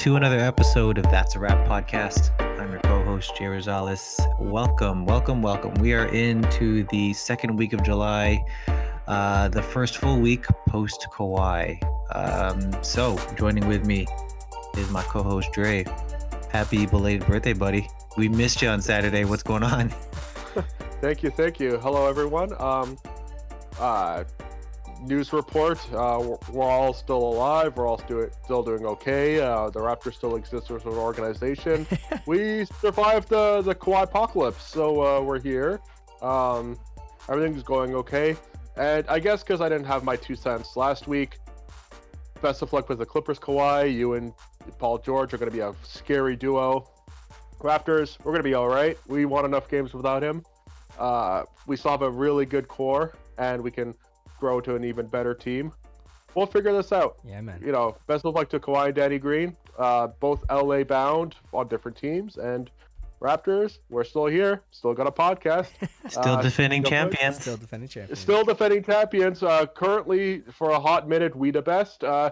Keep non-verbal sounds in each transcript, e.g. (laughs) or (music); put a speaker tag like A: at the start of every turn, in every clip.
A: to another episode of That's a Wrap podcast. I'm your co host, Jay Rosales. Welcome, welcome, welcome. We are into the second week of July, uh, the first full week post Kawhi. Um, so, joining with me is my co host, Dre. Happy belated birthday, buddy. We missed you on Saturday. What's going on? (laughs)
B: thank you, thank you. Hello, everyone. Um, uh, news report. Uh, we're, all still alive. We're all still, still doing okay. Uh, the Raptors still exist as an organization. (laughs) we survived the the Kawhi apocalypse, so uh, we're here. Um, everything's going okay. And I guess because I didn't have my two cents last week, best of luck with the Clippers, Kawhi. You and Paul George are going to be a scary duo. Raptors, we're going to be all right. We won enough games without him. Uh, we still have a really good core, and we can grow to an even better team. We'll figure this out.
C: Yeah, man.
B: You know, best of luck to Kawhi and Danny Green, uh, both LA bound on different teams, and Raptors, we're still here, still got a podcast. (laughs)
A: still uh, defending champions.
C: Still defending champions.
B: Still defending champions. Uh, currently, for a hot minute, we the best. Uh,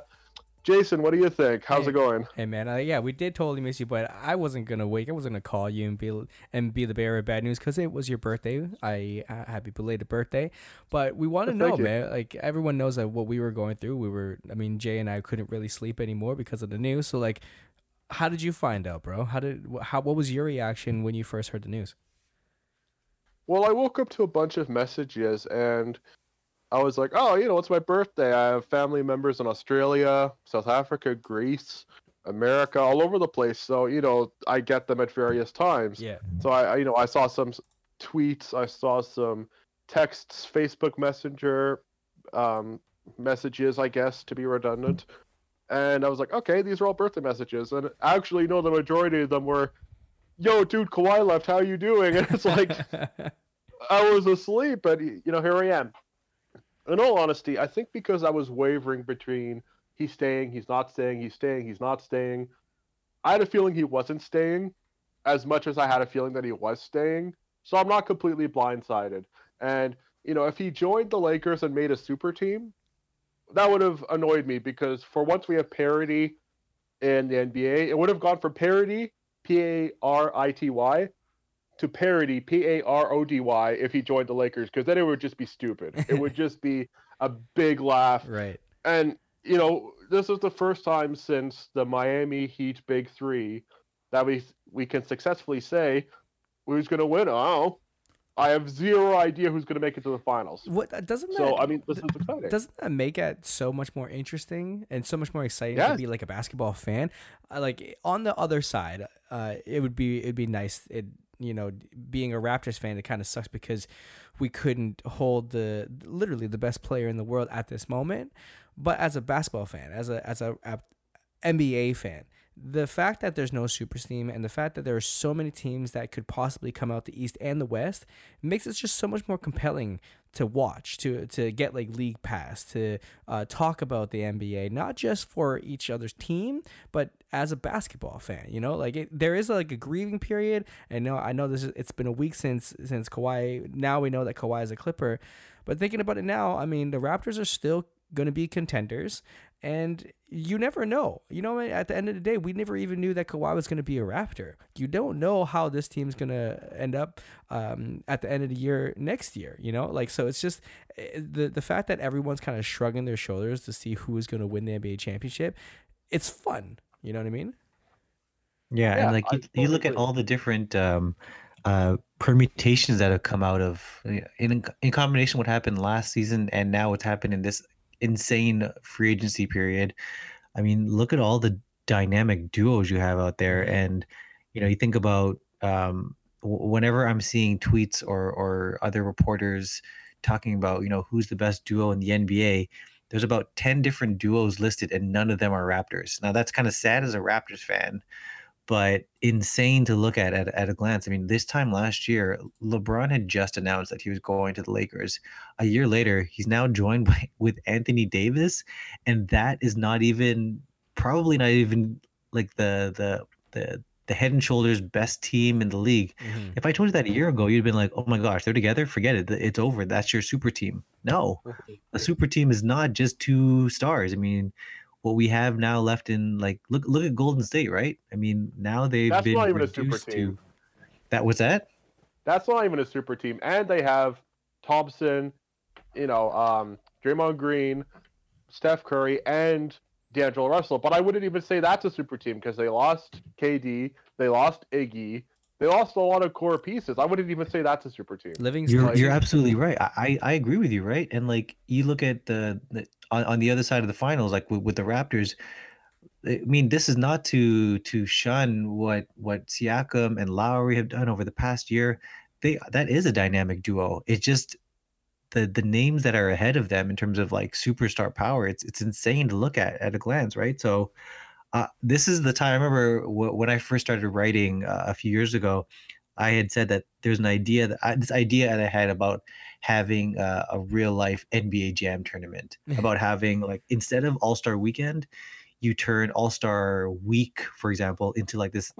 B: Jason, what do you think? How's
C: hey,
B: it going?
C: Hey man, uh, yeah, we did totally miss you, but I wasn't gonna wake. I wasn't gonna call you and be and be the bearer of bad news because it was your birthday. I uh, happy belated birthday, but we want (laughs) to know, you. man. Like everyone knows that what we were going through. We were, I mean, Jay and I couldn't really sleep anymore because of the news. So like, how did you find out, bro? How did how what was your reaction when you first heard the news?
B: Well, I woke up to a bunch of messages and I was like, oh, you know, it's my birthday. I have family members in Australia, South Africa, Greece, America, all over the place. So, you know, I get them at various times.
C: Yeah.
B: So I, you know, I saw some tweets, I saw some texts, Facebook Messenger um, messages, I guess, to be redundant. And I was like, okay, these are all birthday messages. And actually, you know, the majority of them were, yo, dude, Kawhi left. How you doing? (laughs) And it's like, (laughs) I was asleep, but, you know, here I am in all honesty, I think because I was wavering between he's staying, he's not staying, he's staying, he's not staying. I had a feeling he wasn't staying as much as I had a feeling that he was staying. So I'm not completely blindsided. And, you know, if he joined the Lakers and made a super team, that would have annoyed me because for once we have parity in the NBA, it would have gone from parity, P A R I T Y, to parody P A R O D Y if he joined the Lakers because then it would just be stupid. It would (laughs) just be a big laugh.
C: Right.
B: And you know, this is the first time since the Miami Heat Big Three that we we can successfully say who's going to win. Oh, I have zero idea who's going to make it to the finals.
C: What uh, doesn't that?
B: So I mean, this is exciting.
C: Doesn't that make it so much more interesting and so much more exciting yes. to be like a basketball fan? Uh, like on the other side, uh, it would be it'd be nice. It you know, being a Raptors fan, it kind of sucks because we couldn't hold the literally the best player in the world at this moment. But as a basketball fan, as a as a, a NBA fan, the fact that there's no super team and the fact that there are so many teams that could possibly come out the East and the West makes it just so much more compelling to watch, to to get like league pass, to uh, talk about the NBA, not just for each other's team, but as a basketball fan. You know, like it, there is like a grieving period, and no, I know this. Is, it's been a week since since Kawhi. Now we know that Kawhi is a Clipper, but thinking about it now, I mean, the Raptors are still going to be contenders and you never know. You know, at the end of the day, we never even knew that Kawhi was going to be a Raptor. You don't know how this team's going to end up um, at the end of the year next year. You know, like so. It's just eh, the the fact that everyone's kind of shrugging their shoulders to see who is going to win the NBA championship. It's fun. You know what I mean?
A: Yeah, yeah and like you, you, look at all the different. Um, uh, permutations that have come out of in in combination what happened last season and now what's happened in this insane free agency period. I mean, look at all the dynamic duos you have out there, and you know, you think about um, whenever I'm seeing tweets or or other reporters talking about you know who's the best duo in the NBA. There's about 10 different duos listed and none of them are Raptors. Now that's kind of sad as a Raptors fan but insane to look at, at at a glance. I mean, this time last year, LeBron had just announced that he was going to the Lakers. A year later, he's now joined (laughs) by with Anthony Davis, and that is not even probably not even like the the the the head and shoulders best team in the league. Mm-hmm. If I told you that a year ago, you'd been like, "Oh my gosh, they're together. Forget it. It's over. That's your super team." No, a super team is not just two stars. I mean, what we have now left in like look look at Golden State, right? I mean, now they've
B: That's
A: been
B: not even a super team.
A: that was that?
B: That's not even a super team. And they have Thompson, you know, um, Draymond Green, Steph Curry, and D'Angelo Russell. But I wouldn't even say that's a super team because they lost KD, they lost Iggy, they lost a lot of core pieces. I wouldn't even say that's a super team.
C: Livingston.
A: You're you're absolutely right. I, I I agree with you, right? And like you look at the, the on, on the other side of the finals, like with, with the Raptors. I mean, this is not to to shun what what Siakam and Lowry have done over the past year. They that is a dynamic duo. It's just the the names that are ahead of them in terms of like superstar power. It's it's insane to look at at a glance, right? So uh, this is the time. I remember w- when I first started writing uh, a few years ago. I had said that there's an idea that I, this idea that I had about having uh, a real life NBA Jam tournament, about (laughs) having like instead of All Star Weekend, you turn All Star Week, for example, into like this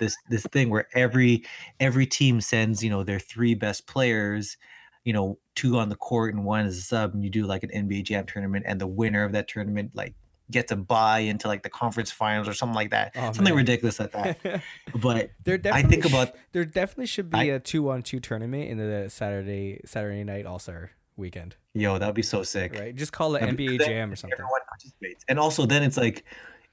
A: this this thing where every every team sends you know their three best players, you know two on the court and one as a sub, and you do like an NBA Jam tournament, and the winner of that tournament like get to buy into like the conference finals or something like that. Oh, something man. ridiculous like that. (laughs) but there I think about
C: there definitely should be I, a two on two tournament in the Saturday Saturday night All Star weekend.
A: Yo, that'd be so sick.
C: Right, just call it NBA Jam or something. Everyone
A: participates, and also then it's like.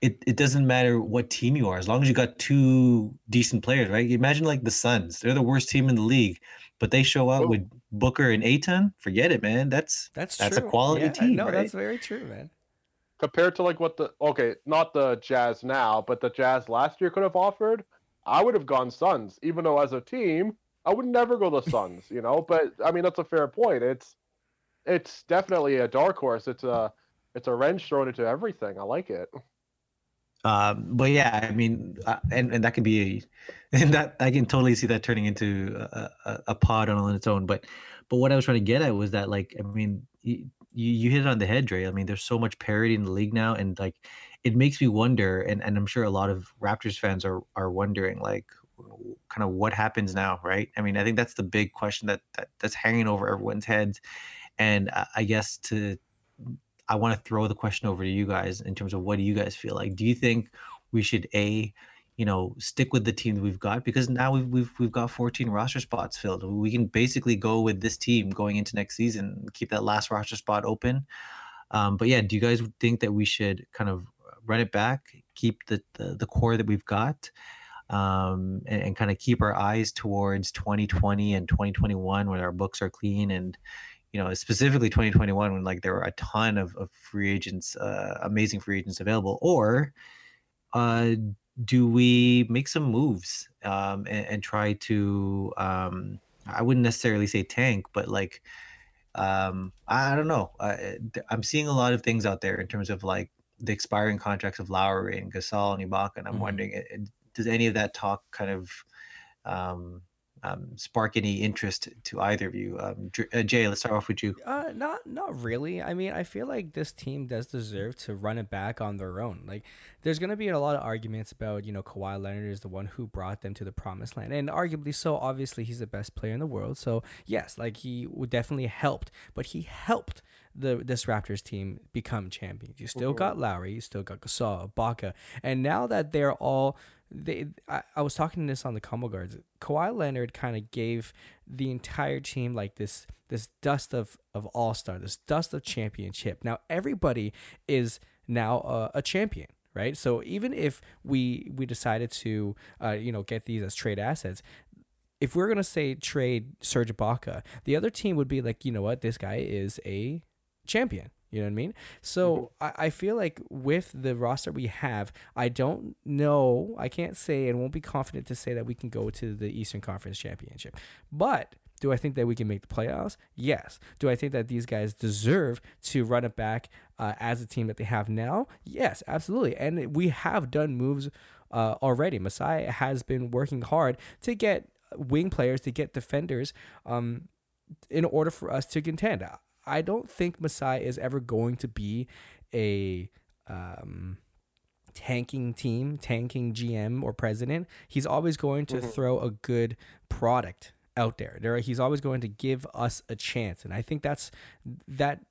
A: It, it doesn't matter what team you are as long as you got two decent players, right? Imagine like the Suns; they're the worst team in the league, but they show up with Booker and Ayton. Forget it, man. That's that's that's true. a quality yeah, team. No, right?
C: that's very true, man
B: compared to like what the okay, not the Jazz now, but the Jazz last year could have offered, I would have gone Suns. Even though as a team, I would never go the (laughs) Suns, you know. But I mean, that's a fair point. It's it's definitely a dark horse. It's a it's a wrench thrown into everything. I like it.
A: Um, but yeah, I mean, uh, and and that could be, a, (laughs) and that I can totally see that turning into a, a, a pod on its own. But but what I was trying to get at was that like I mean, you you hit it on the head, Dre. I mean, there's so much parity in the league now, and like it makes me wonder, and, and I'm sure a lot of Raptors fans are are wondering like kind of what happens now, right? I mean, I think that's the big question that, that that's hanging over everyone's heads. And I guess to I want to throw the question over to you guys in terms of what do you guys feel like? Do you think we should a you know stick with the team that we've got because now we've we've we've got 14 roster spots filled. We can basically go with this team going into next season, keep that last roster spot open. Um, but yeah, do you guys think that we should kind of run it back, keep the the, the core that we've got, um, and, and kind of keep our eyes towards 2020 and 2021 when our books are clean and you know specifically 2021 when like there were a ton of, of free agents, uh, amazing free agents available, or uh, do we make some moves um, and, and, try to um, i wouldn't necessarily say tank but like um, I, I, don't know I, i'm seeing a lot of things out there in terms of like the expiring contracts of Lowry and Gasol and Ibaka, and I'm mm-hmm. wondering, does any of that talk kind of um, um, spark any interest to either of you. Um, uh, Jay, let's start off with you.
C: Uh, not not really. I mean, I feel like this team does deserve to run it back on their own. Like, there's gonna be a lot of arguments about you know Kawhi Leonard is the one who brought them to the promised land, and arguably so. Obviously, he's the best player in the world. So yes, like he would definitely helped, but he helped the this Raptors team become champions. You still mm-hmm. got Lowry, you still got Gasol, Baca, and now that they're all they I, I was talking to this on the combo guards. Kawhi Leonard kind of gave the entire team like this this dust of of all star, this dust of championship. Now everybody is now a, a champion right? So even if we we decided to uh, you know get these as trade assets, if we're gonna say trade Serge Ibaka, the other team would be like, you know what, this guy is a champion. You know what I mean? So mm-hmm. I, I feel like with the roster we have, I don't know, I can't say and won't be confident to say that we can go to the Eastern Conference Championship. But do I think that we can make the playoffs? Yes. Do I think that these guys deserve to run it back uh, as a team that they have now? Yes, absolutely. And we have done moves uh, already. Masai has been working hard to get wing players, to get defenders um, in order for us to contend. I don't think Masai is ever going to be a um, tanking team, tanking GM or president. He's always going to mm-hmm. throw a good product out there. There, he's always going to give us a chance, and I think that's that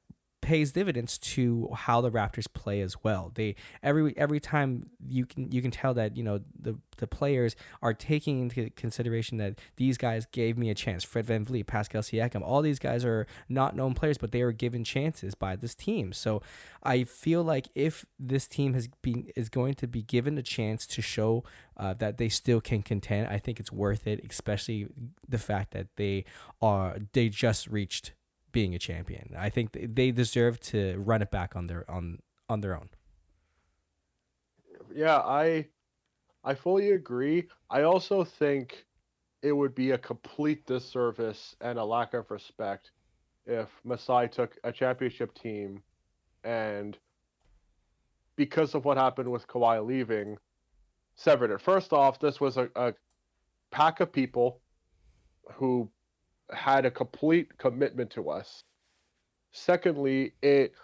C: pays dividends to how the Raptors play as well. They every every time you can you can tell that you know the the players are taking into consideration that these guys gave me a chance. Fred Van VanVleet, Pascal Siakam, all these guys are not known players, but they were given chances by this team. So I feel like if this team has been is going to be given a chance to show uh, that they still can contend, I think it's worth it, especially the fact that they are they just reached being a champion. I think they deserve to run it back on their on on their own.
B: Yeah, I I fully agree. I also think it would be a complete disservice and a lack of respect if Masai took a championship team and because of what happened with Kawhi leaving, severed it. First off, this was a, a pack of people who had a complete commitment to us. Secondly, it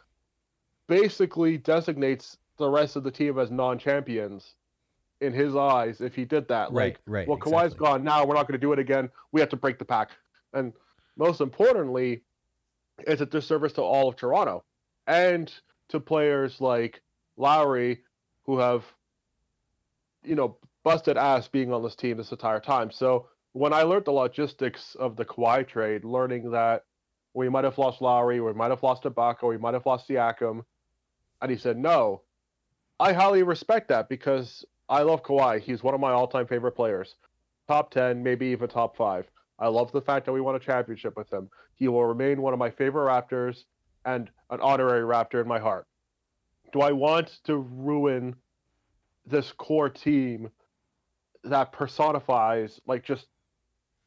B: basically designates the rest of the team as non-champions in his eyes if he did that.
C: Right,
B: like,
C: right.
B: Well, exactly. Kawhi's gone now. We're not going to do it again. We have to break the pack. And most importantly, it's a disservice to all of Toronto and to players like Lowry who have, you know, busted ass being on this team this entire time. So when I learned the logistics of the Kawhi trade, learning that we might have lost Lowry, we might have lost Ibaka, we might have lost Siakam, and he said no. I highly respect that because I love Kawhi. He's one of my all-time favorite players, top ten, maybe even top five. I love the fact that we won a championship with him. He will remain one of my favorite Raptors and an honorary Raptor in my heart. Do I want to ruin this core team that personifies like just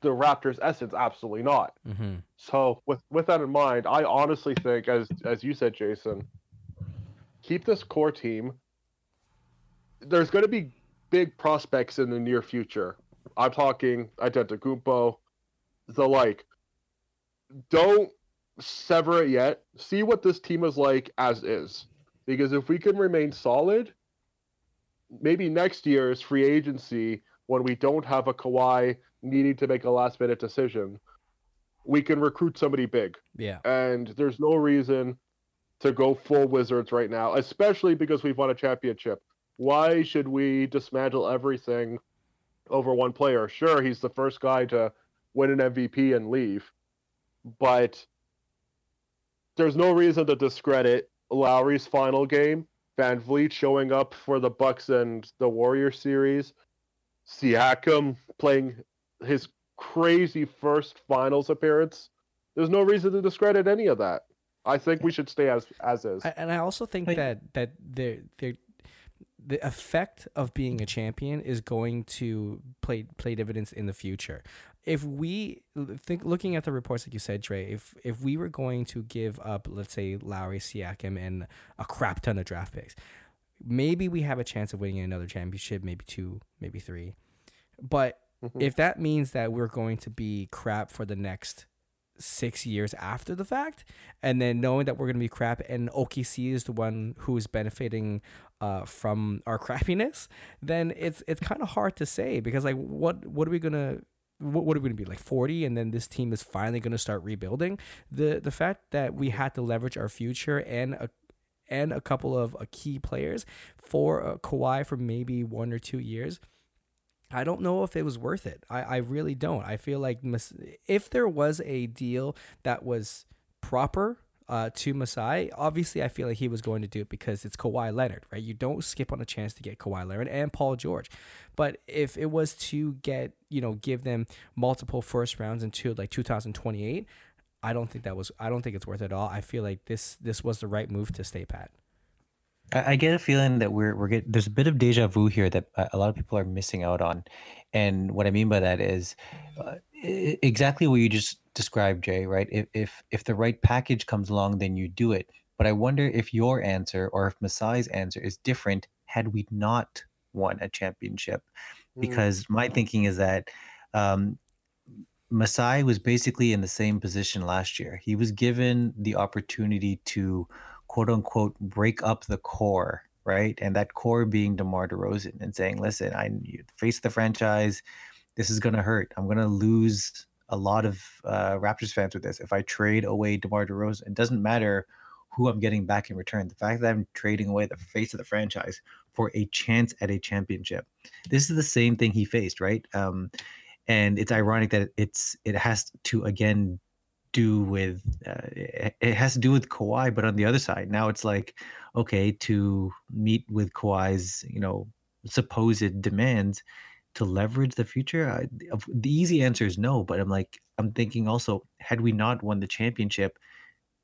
B: the Raptors' essence? Absolutely not.
C: Mm-hmm.
B: So with with that in mind, I honestly think, as as you said, Jason, keep this core team. There's going to be big prospects in the near future. I'm talking Antetokounmpo, the like. Don't sever it yet. See what this team is like as is, because if we can remain solid, maybe next year's free agency when we don't have a Kawhi needing to make a last minute decision, we can recruit somebody big.
C: Yeah.
B: And there's no reason to go full Wizards right now, especially because we've won a championship. Why should we dismantle everything over one player? Sure, he's the first guy to win an MVP and leave, but there's no reason to discredit Lowry's final game, VanVleet showing up for the Bucks and the Warrior series, Siakam playing his crazy first finals appearance. There's no reason to discredit any of that. I think we should stay as as is.
C: And I also think that that the the the effect of being a champion is going to play play dividends in the future. If we think looking at the reports like you said, Dre, if if we were going to give up, let's say Lowry, Siakam, and a crap ton of draft picks, maybe we have a chance of winning another championship, maybe two, maybe three. But mm-hmm. if that means that we're going to be crap for the next six years after the fact, and then knowing that we're going to be crap, and OKC is the one who is benefiting uh, from our (laughs) crappiness, then it's it's kind of hard to say because like what what are we gonna what, what are we gonna be like 40 and then this team is finally gonna start rebuilding the the fact that we had to leverage our future and a and a couple of uh, key players for uh, Kawhi for maybe one or two years I don't know if it was worth it. I, I really don't. I feel like if there was a deal that was proper uh, to Masai, obviously I feel like he was going to do it because it's Kawhi Leonard, right? You don't skip on a chance to get Kawhi Leonard and Paul George. But if it was to get, you know, give them multiple first rounds until like 2028, I don't think that was I don't think it's worth it at all. I feel like this this was the right move to stay pat.
A: I, get a feeling that we're we're getting there's a bit of deja vu here that a lot of people are missing out on, and what I mean by that is uh, exactly what you just described, Jay. Right? If if if the right package comes along, then you do it. But I wonder if your answer or if Masai's answer is different had we not won a championship, mm. because my thinking is that um, Masai was basically in the same position last year. He was given the opportunity to quote unquote break up the core, right? And that core being DeMar DeRozan and saying, listen, I face the franchise. This is going to hurt. I'm going to lose a lot of uh, Raptors fans with this. If I trade away DeMar DeRozan, it doesn't matter who I'm getting back in return. The fact that I'm trading away the face of the franchise for a chance at a championship. This is the same thing he faced, right? Um, and it's ironic that it's it has to again do with uh, it has to do with Kawhi, but on the other side, now it's like okay to meet with Kawhi's you know supposed demands to leverage the future. I, the easy answer is no, but I'm like I'm thinking also had we not won the championship,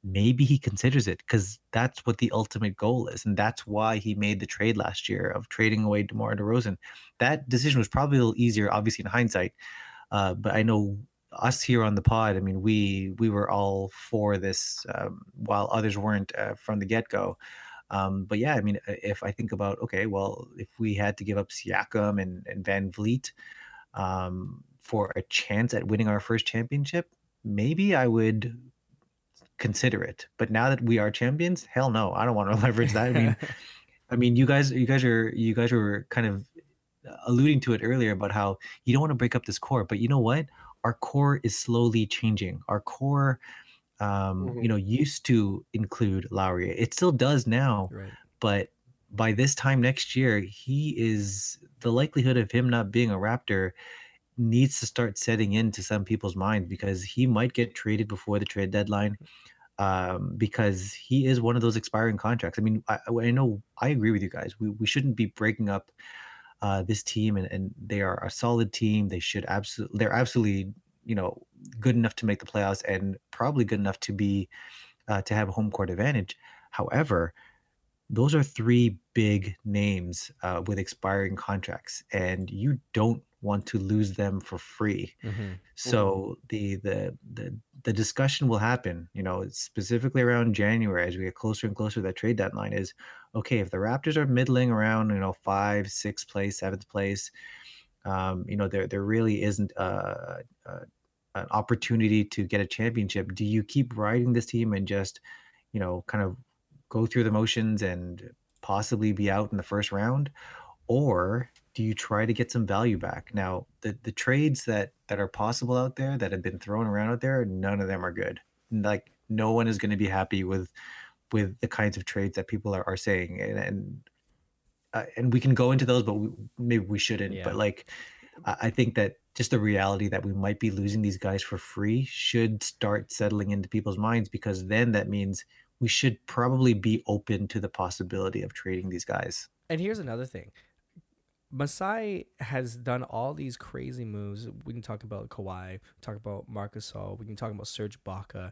A: maybe he considers it because that's what the ultimate goal is, and that's why he made the trade last year of trading away DeMar DeRozan. That decision was probably a little easier, obviously in hindsight, uh, but I know us here on the pod, I mean, we we were all for this, um, while others weren't uh, from the get go. Um, but yeah, I mean, if I think about okay, well, if we had to give up Siakam and, and VanVleet um, for a chance at winning our first championship, maybe I would consider it. But now that we are champions, hell no, I don't want to (laughs) leverage that. I mean, (laughs) I mean, you guys, you guys are you guys were kind of alluding to it earlier about how you don't want to break up this core, but you know what? Our core is slowly changing. Our core, um, mm-hmm. you know, used to include Lowry. It still does now, right. but by this time next year, he is the likelihood of him not being a Raptor needs to start setting into some people's minds because he might get traded before the trade deadline um, because he is one of those expiring contracts. I mean, I, I know I agree with you guys. We, we shouldn't be breaking up uh, this team, and, and they are a solid team. They should absolutely, they're absolutely, you know, good enough to make the playoffs and probably good enough to be uh, to have a home court advantage. However, those are three big names uh, with expiring contracts, and you don't want to lose them for free. Mm-hmm. So mm-hmm. the the the the discussion will happen, you know, specifically around January as we get closer and closer to that trade deadline. Is okay if the Raptors are middling around, you know, five, sixth place, seventh place. Um, you know, there there really isn't a, a, an opportunity to get a championship. Do you keep riding this team and just, you know, kind of go through the motions and possibly be out in the first round, or do you try to get some value back? Now, the the trades that that are possible out there that have been thrown around out there, none of them are good. Like no one is going to be happy with with the kinds of trades that people are, are saying, and and, uh, and we can go into those, but we, maybe we shouldn't. Yeah. But like, I think that just the reality that we might be losing these guys for free should start settling into people's minds because then that means we should probably be open to the possibility of trading these guys.
C: And here's another thing. Masai has done all these crazy moves. We can talk about Kawhi, talk about Marc Gasol, we can talk about Serge Ibaka,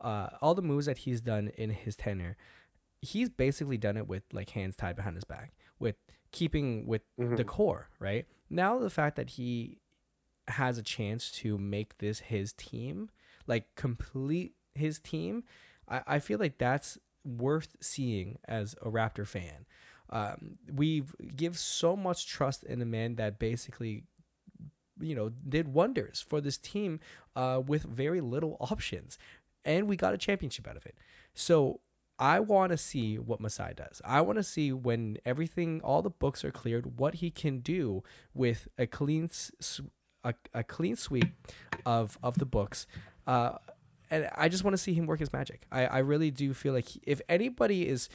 C: uh, all the moves that he's done in his tenure. He's basically done it with like hands tied behind his back, with keeping with mm-hmm. the core. Right now, the fact that he has a chance to make this his team, like complete his team, I, I feel like that's worth seeing as a Raptor fan. Um, we give so much trust in a man that basically, you know, did wonders for this team uh, with very little options, and we got a championship out of it. So I want to see what Masai does. I want to see when everything, all the books are cleared, what he can do with a clean, a, a clean sweep of of the books. Uh, and I just want to see him work his magic. I, I really do feel like he, if anybody is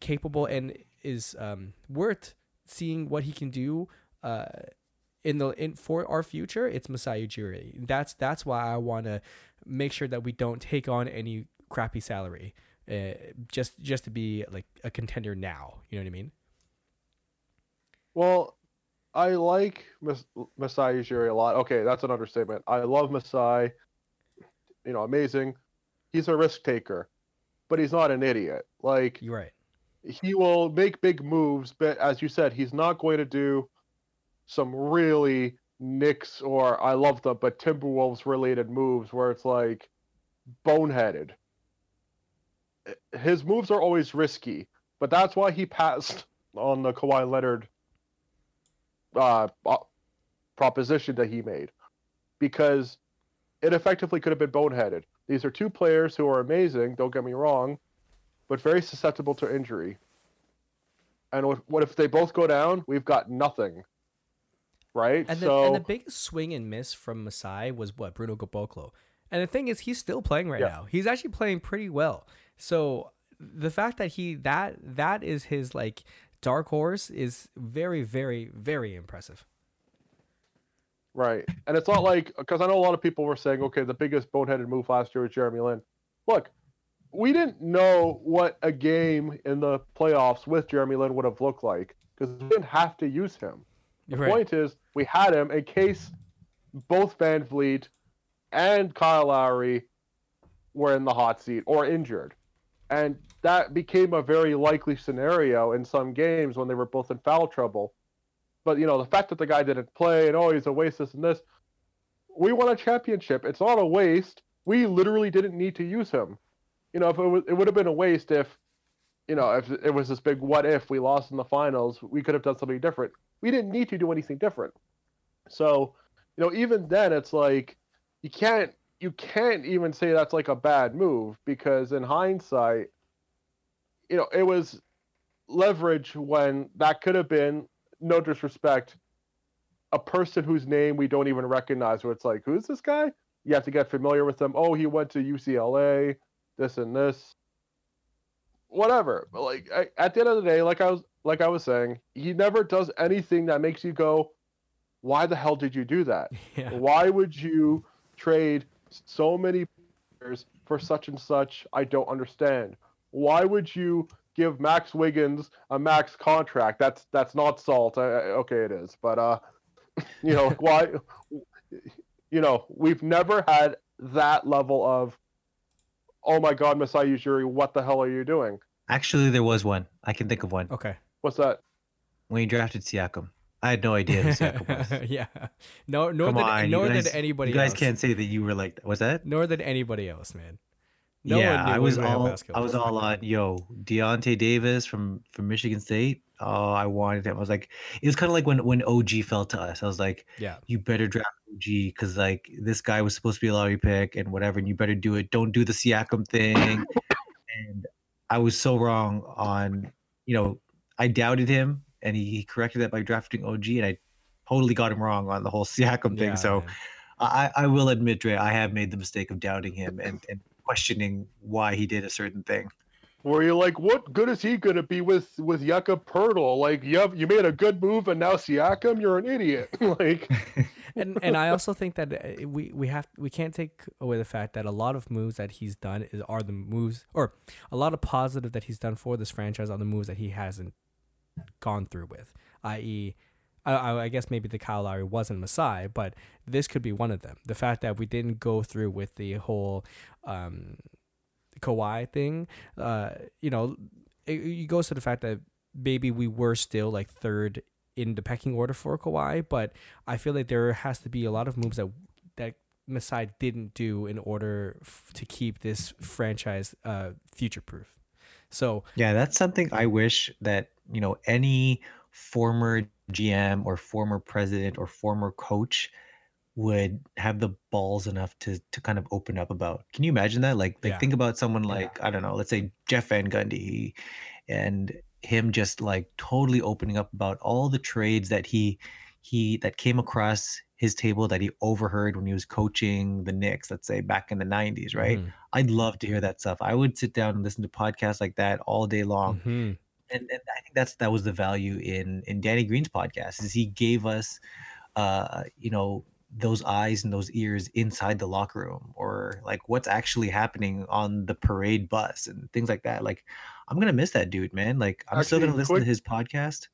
C: capable and is um, worth seeing what he can do uh, in the in for our future, it's Masai Ujiri. That's that's why I want to make sure that we don't take on any crappy salary, uh, just just to be like a contender now. You know what I mean?
B: Well, I like Mas- Masai Ujiri a lot. Okay, that's an understatement. I love Masai. You know, amazing. He's a risk taker, but he's not an idiot. Like
C: you're right
B: he will make big moves, but as you said, he's not going to do some really Knicks or I love them, but Timberwolves related moves where it's like boneheaded. His moves are always risky, but that's why he passed on the Kawhi Leonard uh, proposition that he made because it effectively could have been boneheaded. These are two players who are amazing, don't get me wrong, but very susceptible to injury. And what if they both go down? We've got nothing. Right?
C: And the, so... and the biggest swing and miss from Masai was what? Bruno Caboclo. And the thing is, he's still playing right yeah. now. He's actually playing pretty well. So the fact that he that that is his like dark horse is very very very impressive.
B: Right, and it's not like because I know a lot of people were saying, okay, the biggest boneheaded move last year was Jeremy Lin. Look, we didn't know what a game in the playoffs with Jeremy Lin would have looked like because we didn't have to use him. The right. point is, we had him in case both VanVleet and Kyle Lowry were in the hot seat or injured. And that became a very likely scenario in some games when they were both in foul trouble. But, you know, the fact that the guy didn't play and, oh, he's a waste, this and this, we won a championship. It's not a waste. We literally didn't need to use him. You know, if it, it would have been a waste if, you know, if it was this big what if we lost in the finals, we could have done something different. We didn't need to do anything different. So, you know, even then, it's like you can't you can't even say that's like a bad move because in hindsight, you know, it was leverage when that could have been no disrespect a person whose name we don't even recognize where it's like who's this guy you have to get familiar with them oh he went to ucla this and this whatever but like I, at the end of the day like i was like i was saying he never does anything that makes you go why the hell did you do that (laughs) yeah. why would you trade so many players for such and such. I don't understand. Why would you give Max Wiggins a max contract? That's that's not salt. I, okay, it is, but uh, (laughs) you know why? (laughs) You know we've never had that level of, oh my God, Masai Ujiri, what the hell are you doing?
A: Actually, there was one. I can think of one.
C: Okay.
B: What's that?
A: When you drafted Siakam. I had no idea who Siakam
C: was. (laughs) yeah. No, nor Come on, nor guys, did anybody.
A: You guys
C: else.
A: can't say that you were like. Was that?
C: Nor did anybody else, man. No
A: yeah, I was all. I was all on yo Deyonta Davis from from Michigan State. Oh, I wanted him. I was like, it was kind of like when when OG fell to us. I was like,
C: yeah,
A: you better draft OG because like this guy was supposed to be a lottery pick and whatever, and you better do it. Don't do the Siakam thing. (laughs) and I was so wrong on, you know, I doubted him and he, he corrected that by drafting OG, and I totally got him wrong on the whole (laughs) Siakam thing. Yeah, so I, I will admit, Dre, I have made the mistake of doubting him and, and questioning why he did a certain thing.
B: Where you're like, what good is he gonna be with with Jakob Poeltl? Like, you have, you made a good move, and now Siakam, you're an idiot. (laughs) like, (laughs)
C: and and I also think that uh, we we have we can't take away the fact that a lot of moves that he's done is are the moves, or a lot of positive that he's done for this franchise are the moves that he hasn't gone through with, i.e., I, I, guess maybe the Kyle Lowry wasn't Masai, but this could be one of them. The fact that we didn't go through with the whole um, Kawhi thing, uh, you know, it, it goes to the fact that maybe we were still like third in the pecking order for Kawhi, but I feel like there has to be a lot of moves that that Masai didn't do in order f- to keep this franchise uh, future proof. So
A: yeah, that's something I wish that you know any former GM or former president or former coach would have the balls enough to to kind of open up about. Can you imagine that? Like like yeah. think about someone like yeah. I don't know, let's say Jeff Van Gundy and him just like totally opening up about all the trades that he he that came across his table that he overheard when he was coaching the Knicks, let's say back in the 90s, right? Mm-hmm. I'd love to hear that stuff. I would sit down and listen to podcasts like that all day long. Mm-hmm and, and I think that's that was the value in in Danny Green's podcast is he gave us, uh, you know, those eyes and those ears inside the locker room or like what's actually happening on the parade bus and things like that. Like, I'm gonna miss that dude, man. Like, I'm actually, still gonna listen quick, to his podcast.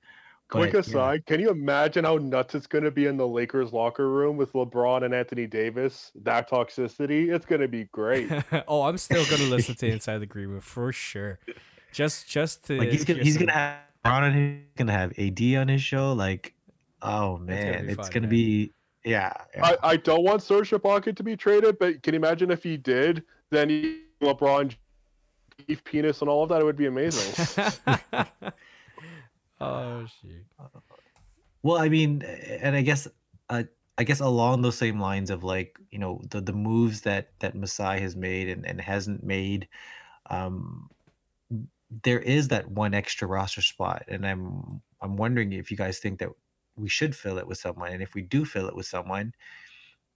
B: Quick but, aside, yeah. can you imagine how nuts it's gonna be in the Lakers locker room with LeBron and Anthony Davis? That toxicity, it's gonna be great. (laughs)
C: oh, I'm still gonna listen to (laughs) Inside the Green Room for sure. Just just to
A: like he's gonna he's gonna have LeBron on he's gonna have AD on his show. Like, oh man, it's gonna be, it's gonna be yeah, yeah.
B: I, I don't want Serge Ibaka to be traded, but can you imagine if he did? Then he, LeBron, beef penis, and all of that. It would be amazing. (laughs) (laughs)
C: oh shit.
A: Well, I mean, and I guess, uh, I guess along those same lines of like you know the the moves that that Masai has made and, and hasn't made, um, there is that one extra roster spot, and I'm I'm wondering if you guys think that we should fill it with someone, and if we do fill it with someone,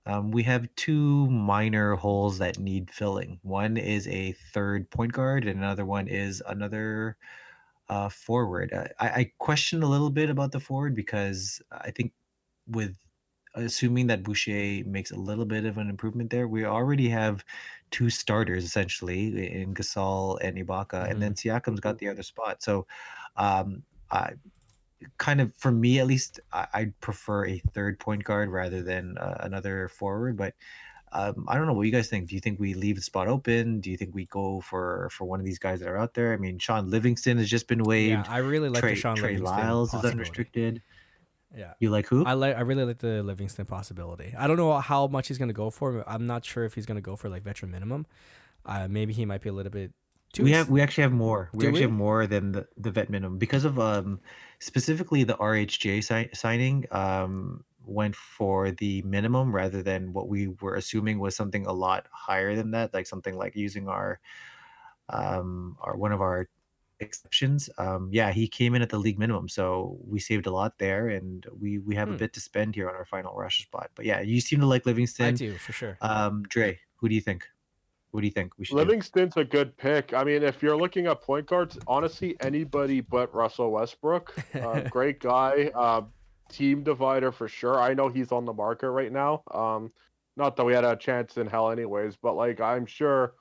A: Um, we have two minor holes that need filling. One is a third point guard, and another one is another uh, forward. Uh, I, I question a little bit about the forward because I think with assuming that Boucher makes a little bit of an improvement there, we already have two starters essentially in Gasol and Ibaka, mm-hmm. and then mm-hmm. Siakam's got the other spot. So, um, I kind of for me at least, I, would prefer a third point guard rather than uh, another forward. But um, I don't know what you guys think. Do you think we leave the spot open? Do you think we go for for one of these guys that are out there? I mean, Shaun Livingston has just been waived. Yeah,
C: I really like
A: Trey,
C: the Shaun
A: Trey
C: Livingston
A: Lyles is unrestricted.
C: Yeah.
A: You like who?
C: I like I really like the Livingston possibility. I don't know how much he's gonna go for. I'm not sure if he's gonna go for like veteran minimum. Uh, maybe he might be a little bit.
A: Too we have we actually have more. We actually we? have more than the, the vet minimum because of um specifically the RHJ si- signing um went for the minimum rather than what we were assuming was something a lot higher than that, like something like using our um our one of our exceptions. Um, yeah, he came in at the league minimum, so we saved a lot there, and we we have hmm. a bit to spend here on our final rush spot. But yeah, you seem to like Livingston. I
C: do for sure.
A: Um, Dre, who do you think? What do you think we should?
B: Livingston's
A: do?
B: a good pick. I mean, if you're looking at point guards, honestly, anybody but Russell Westbrook. Uh, (laughs) great guy. Uh, team divider for sure. I know he's on the market right now. Um, not that we had a chance in hell, anyways, but like I'm sure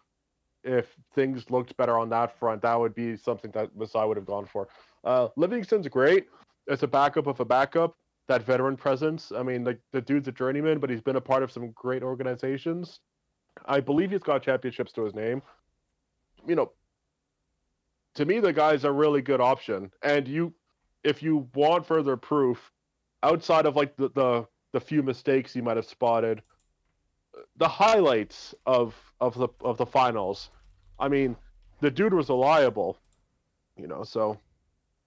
B: if things looked better on that front, that would be something that Masai would have gone for. Uh, Livingston's great. It's a backup of a backup. That veteran presence. I mean, like the dude's a journeyman, but he's been a part of some great organizations. I believe he's got championships to his name. You know, to me, the guy's a really good option. And you, if you want further proof, outside of like the the, the few mistakes you might have spotted, the highlights of of the of the finals I mean, the dude was reliable, you know. So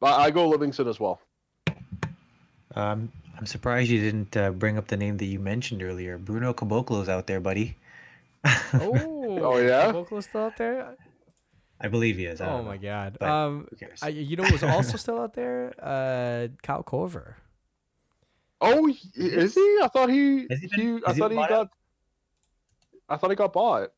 B: I, I go Livingston as well.
A: Um, I'm surprised you didn't uh, bring up the name that you mentioned earlier. Bruno Caboclo's out there, buddy.
C: Oh, (laughs)
B: oh yeah,
C: Caboclo's still out there.
A: I believe he is.
C: oh my god. Um, I, you know who's also (laughs) still out there? Uh, Kyle Korver.
B: Oh, is he? I thought he. he, been, he I thought he got. I thought he got bought.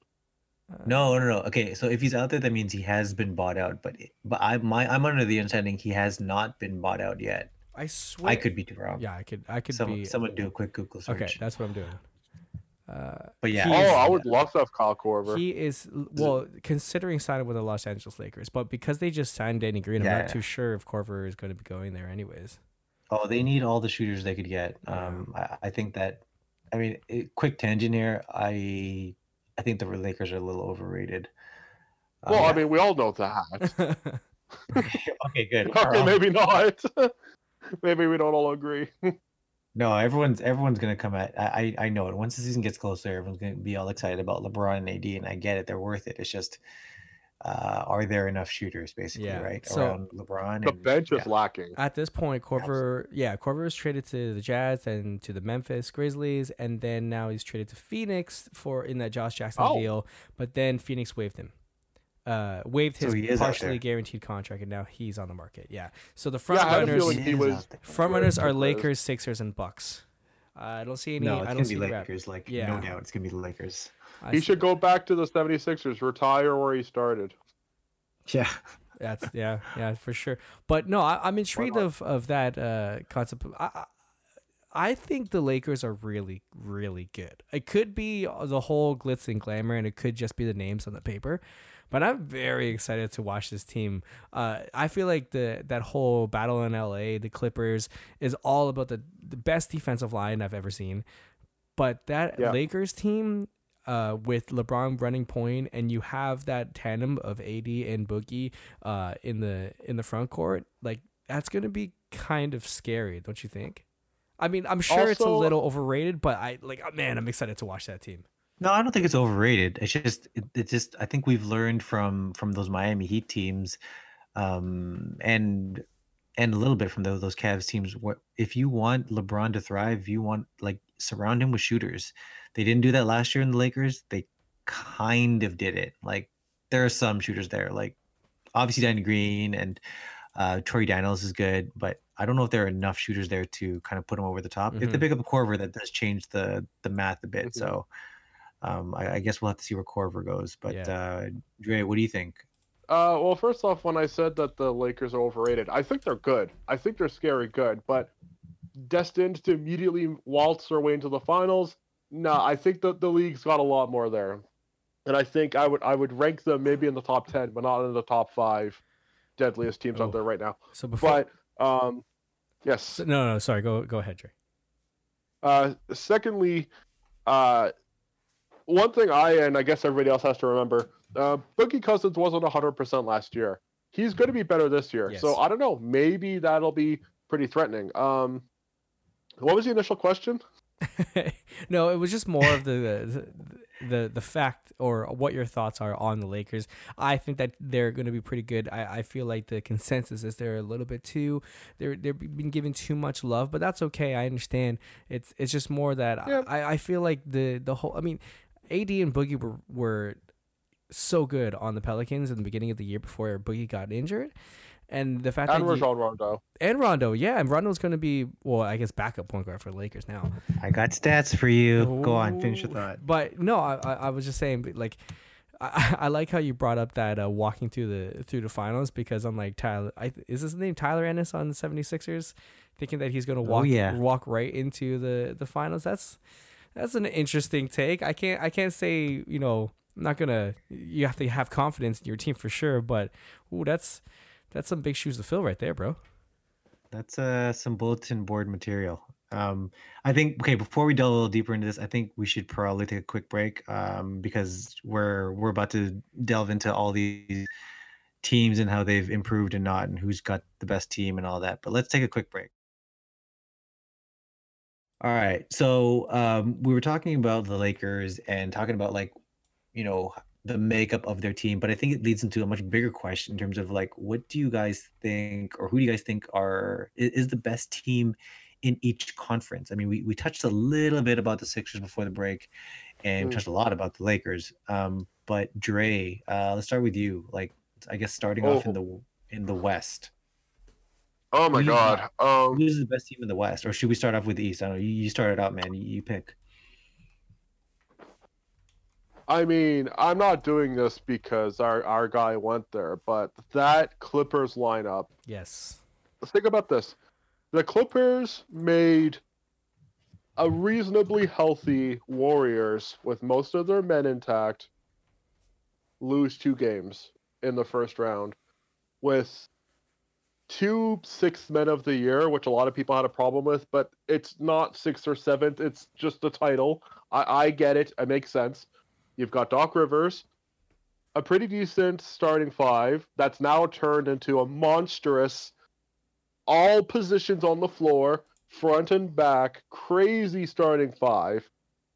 A: No, no, no. Okay, so if he's out there, that means he has been bought out. But but I my I'm under the understanding he has not been bought out yet.
C: I swear.
A: I could be too wrong.
C: Yeah, I could. I could
A: someone,
C: be.
A: Someone do a quick Google search.
C: Okay, that's what I'm doing. Uh,
A: but yeah.
B: Oh, I would love to have Kyle Korver.
C: He is well considering signing with the Los Angeles Lakers, but because they just signed Danny Green, yeah. I'm not too sure if Korver is going to be going there anyways.
A: Oh, they need all the shooters they could get. Um, I, I think that. I mean, it, quick tangent here. I I think the Lakers are a little overrated.
B: Well, I mean, we all know that. (laughs)
A: okay, good. (laughs)
B: Okay, maybe not. (laughs) maybe we don't all agree.
A: No, everyone's everyone's gonna come at. I I know it. Once the season gets closer, everyone's gonna be all excited about LeBron and AD, and I get it. They're worth it. It's just uh, are there enough shooters basically yeah. right so around LeBron?
B: The and, bench is lacking
C: at this point. Korver, yeah, Korver was traded to the Jazz and to the Memphis Grizzlies, and then now he's traded to Phoenix for in that Josh Jackson oh. deal. But then Phoenix waived him, uh, waived his so partially guaranteed contract, and now he's on the market. Yeah, so the front yeah, runners, was, front runners are Lakers, Sixers, and Bucks. Uh, I don't see any.
A: No, it's
C: I
A: don't
C: gonna
A: see be Lakers. Like yeah. no doubt, it's gonna be the Lakers.
B: I he see. should go back to the 76ers, retire where he started.
A: Yeah.
C: That's yeah, yeah, for sure. But no, I, am intrigued of of that uh, concept. I, I think the Lakers are really, really good. It could be the whole glitz and glamour, and it could just be the names on the paper. But I'm very excited to watch this team. Uh, I feel like the that whole battle in LA, the Clippers, is all about the, the best defensive line I've ever seen. But that yeah. Lakers team uh, with LeBron running point, and you have that tandem of AD and Boogie uh, in the in the front court, like that's gonna be kind of scary, don't you think? I mean, I'm sure also, it's a little overrated, but I like, oh, man, I'm excited to watch that team.
A: No, I don't think it's overrated. It's just, it, it just, I think we've learned from from those Miami Heat teams, um, and and a little bit from those those Cavs teams. What if you want LeBron to thrive? You want like surround him with shooters. They didn't do that last year in the Lakers. They kind of did it. Like there are some shooters there, like obviously Danny Green and uh, Troy Daniels is good, but I don't know if there are enough shooters there to kind of put them over the top. Mm-hmm. If they mm-hmm. pick up a Korver, that does change the the math a bit. Mm-hmm. So um, I, I, guess we'll have to see where Korver goes. But yeah. uh, Dre, what do you think?
B: Uh, well, first off, when I said that the Lakers are overrated, I think they're good. I think they're scary good, but destined to immediately waltz their way into the finals. No, I think that the league's got a lot more there, and I think I would I would rank them maybe in the top ten, but not in the top five deadliest teams oh. out there right now. So before, but um, yes,
C: so, no, no, sorry, go go ahead, Dre.
B: Uh, secondly, uh, one thing I and I guess everybody else has to remember, uh, Boogie Cousins wasn't hundred percent last year. He's going to be better this year. Yes. So I don't know. Maybe that'll be pretty threatening. Um, what was the initial question? (laughs)
C: no, it was just more of the, the, the the fact or what your thoughts are on the Lakers. I think that they're going to be pretty good. I, I feel like the consensus is they're a little bit too they're they're being given too much love, but that's okay. I understand. It's it's just more that yeah. I I feel like the the whole. I mean, AD and Boogie were were so good on the Pelicans in the beginning of the year before Boogie got injured and the fact
B: and
C: that
B: Rajon Rondo
C: and Rondo, yeah, and Rondo's going to be well, I guess backup point guard for the Lakers now.
A: I got stats for you. Ooh. Go on, finish your thought.
C: But no, I, I was just saying, like, I, (laughs) I like how you brought up that uh, walking through the through the finals because I'm like Tyler, I, is his name Tyler Ennis on the 76ers, thinking that he's going to oh, walk oh, yeah. walk right into the the finals. That's that's an interesting take. I can't I can't say you know I'm not gonna. You have to have confidence in your team for sure, but ooh, that's that's some big shoes to fill right there, bro.
A: That's uh some bulletin board material. Um, I think okay. Before we delve a little deeper into this, I think we should probably take a quick break um, because we're we're about to delve into all these teams and how they've improved and not, and who's got the best team and all that. But let's take a quick break. All right. So um, we were talking about the Lakers and talking about like, you know, the makeup of their team, but I think it leads into a much bigger question in terms of like, what do you guys think, or who do you guys think are is the best team in each conference? I mean, we we touched a little bit about the Sixers before the break, and mm. touched a lot about the Lakers. Um, but Dre, uh, let's start with you. Like, I guess starting oh. off in the in the West.
B: Oh my God! Um,
A: who's the best team in the West, or should we start off with the East? I don't know. You, you started out, man. You, you pick.
B: I mean, I'm not doing this because our, our guy went there, but that Clippers lineup.
C: Yes.
B: Let's think about this. The Clippers made a reasonably healthy Warriors with most of their men intact lose two games in the first round with two sixth men of the year, which a lot of people had a problem with, but it's not sixth or seventh. It's just the title. I, I get it. It makes sense. You've got Doc Rivers, a pretty decent starting five that's now turned into a monstrous, all positions on the floor, front and back, crazy starting five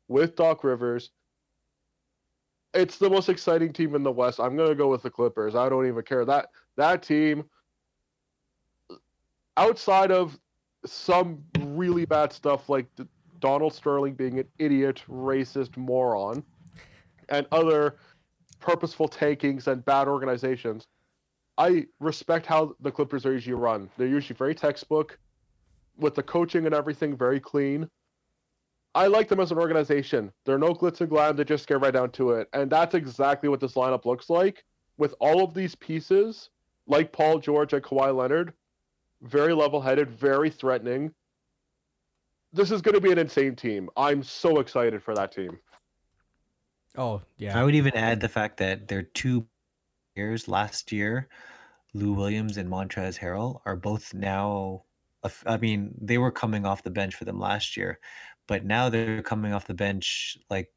B: with Doc Rivers. It's the most exciting team in the West. I'm gonna go with the Clippers. I don't even care that that team. Outside of some really bad stuff like Donald Sterling being an idiot, racist moron, and other purposeful takings and bad organizations. I respect how the Clippers are usually run. They're usually very textbook, with the coaching and everything very clean. I like them as an organization. They're no glitz and glam. They just get right down to it, and that's exactly what this lineup looks like. With all of these pieces, like Paul George and Kawhi Leonard, very level-headed, very threatening. This is going to be an insane team. I'm so excited for that team.
C: Oh yeah.
A: I would even add the fact that their two years last year, Lou Williams and Montrezl Harrell, are both now. I mean, they were coming off the bench for them last year, but now they're coming off the bench like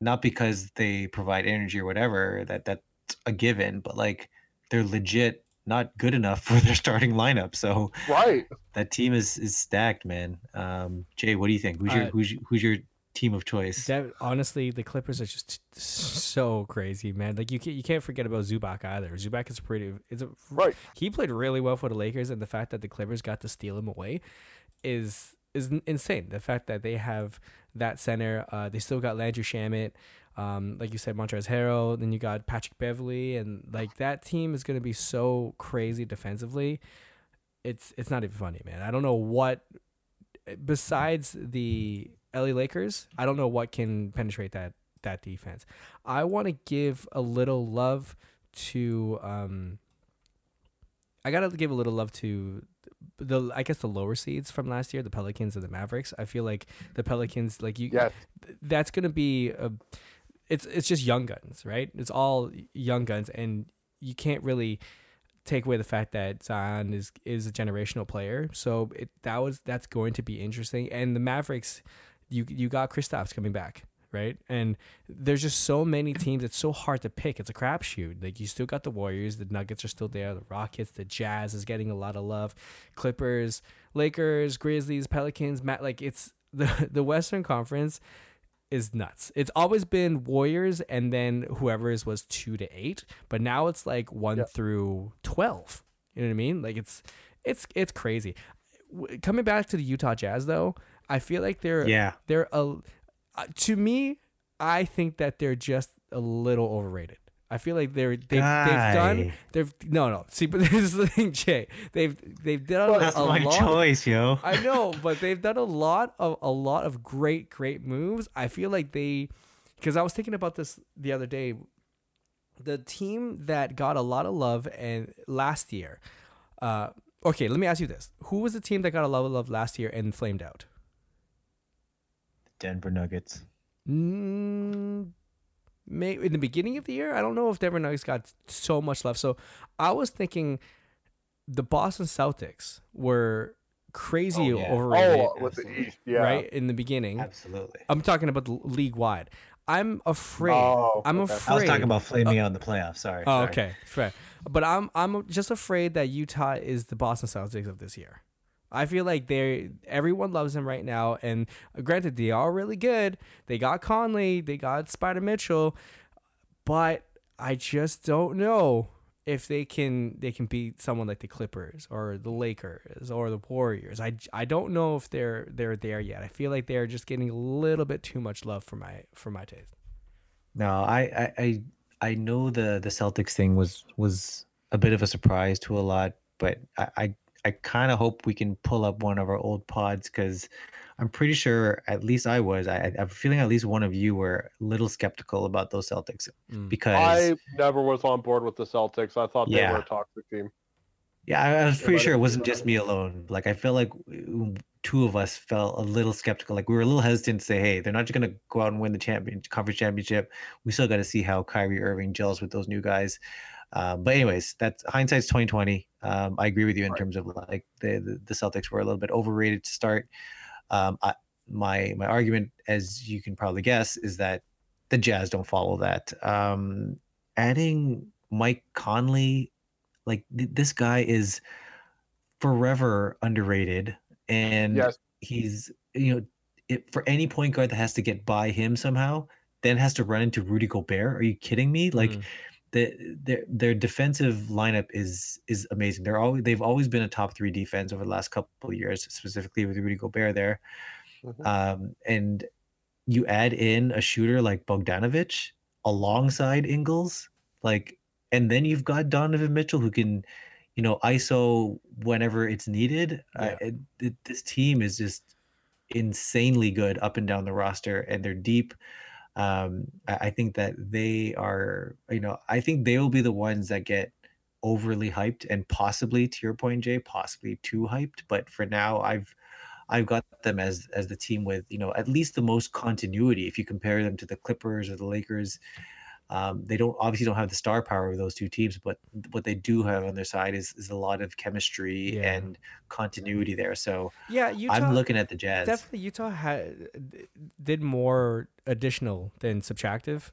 A: not because they provide energy or whatever that that's a given, but like they're legit not good enough (laughs) for their starting lineup. So
B: right,
A: that team is is stacked, man. Um, Jay, what do you think? Who's your uh, who's who's your team of choice.
C: That, honestly, the Clippers are just so crazy, man. Like you can't you can't forget about Zubac either. Zubac is pretty. It's a,
B: right.
C: He played really well for the Lakers, and the fact that the Clippers got to steal him away is is insane. The fact that they have that center, uh, they still got Landry Shamet. Um, like you said, Montrezl Harrell. Then you got Patrick Beverley, and like that team is going to be so crazy defensively. it's it's not even funny, man. I don't know what besides the LA Lakers, I don't know what can penetrate that that defense. I want to give a little love to um I got to give a little love to the I guess the lower seeds from last year, the Pelicans and the Mavericks. I feel like the Pelicans like you
B: yes.
C: that's going to be a it's it's just young guns, right? It's all young guns and you can't really take away the fact that Zion is is a generational player. So it that was that's going to be interesting. And the Mavericks, you you got Kristaps coming back, right? And there's just so many teams. It's so hard to pick. It's a crapshoot. Like you still got the Warriors, the Nuggets are still there, the Rockets, the Jazz is getting a lot of love, Clippers, Lakers, Grizzlies, Pelicans. Matt, like it's (laughs) the the Western Conference is nuts. It's always been Warriors and then whoever's was two to eight, but now it's like one yeah. through twelve. You know what I mean? Like it's it's it's crazy. Coming back to the Utah Jazz though, I feel like they're
A: yeah
C: they're a uh, to me, I think that they're just a little overrated. I feel like they're they've, they've done they've no no. See but (laughs) this is the thing Jay. They've they've done
A: that's a my lot, choice yo.
C: I know (laughs) but they've done a lot of a lot of great great moves. I feel like they because I was thinking about this the other day. The team that got a lot of love and last year uh okay let me ask you this. Who was the team that got a lot of love last year and flamed out?
A: The Denver Nuggets.
C: Mm, may in the beginning of the year, I don't know if Denver Nuggets got so much left. So I was thinking the Boston Celtics were crazy oh, yeah. overrated. Oh, with the East, yeah. Right in the beginning.
A: Absolutely.
C: I'm talking about the league wide. I'm afraid. Oh, I'm okay. afraid. I
A: was talking about flaming uh, out in the playoffs. Sorry.
C: Oh,
A: sorry.
C: okay, fair. But I'm I'm just afraid that Utah is the Boston Celtics of this year. I feel like they everyone loves him right now. And granted, they are really good. They got Conley, they got Spider Mitchell, but I just don't know if they can they can beat someone like the Clippers or the Lakers or the Warriors. I, I don't know if they're they're there yet. I feel like they're just getting a little bit too much love for my for my taste.
A: No, I I I know the the Celtics thing was was a bit of a surprise to a lot, but I, I I kind of hope we can pull up one of our old pods because I'm pretty sure, at least I was. I, I have a feeling at least one of you were a little skeptical about those Celtics mm. because
B: I never was on board with the Celtics. I thought yeah. they were a toxic team.
A: Yeah, I, I was pretty sure it wasn't just me alone. Like I felt like two of us felt a little skeptical. Like we were a little hesitant to say, "Hey, they're not just going to go out and win the champion conference championship. We still got to see how Kyrie Irving gels with those new guys." Um, but anyways, that's hindsight's twenty twenty. Um, I agree with you in right. terms of like the, the, the Celtics were a little bit overrated to start. Um, I, my my argument, as you can probably guess, is that the Jazz don't follow that. Um, adding Mike Conley, like th- this guy is forever underrated, and yes. he's you know it, for any point guard that has to get by him somehow, then has to run into Rudy Gobert. Are you kidding me? Like. Mm the, their their defensive lineup is is amazing. They're always they've always been a top three defense over the last couple of years, specifically with Rudy Gobert there. Mm-hmm. Um, and you add in a shooter like Bogdanovich alongside Ingles, like, and then you've got Donovan Mitchell who can, you know, ISO whenever it's needed. Yeah. Uh, it, this team is just insanely good up and down the roster, and they're deep um, I, think that they are, you know, I think they will be the ones that get overly hyped and possibly, to your point, Jay, possibly too hyped. But for now, I've I've got them as as the team with you know at least the most continuity. If you compare them to the Clippers or the Lakers, um, they don't obviously don't have the star power of those two teams, but what they do have on their side is, is a lot of chemistry yeah. and continuity there. So
C: yeah, Utah,
A: I'm looking at the Jazz.
C: Definitely, Utah had did more additional than subtractive,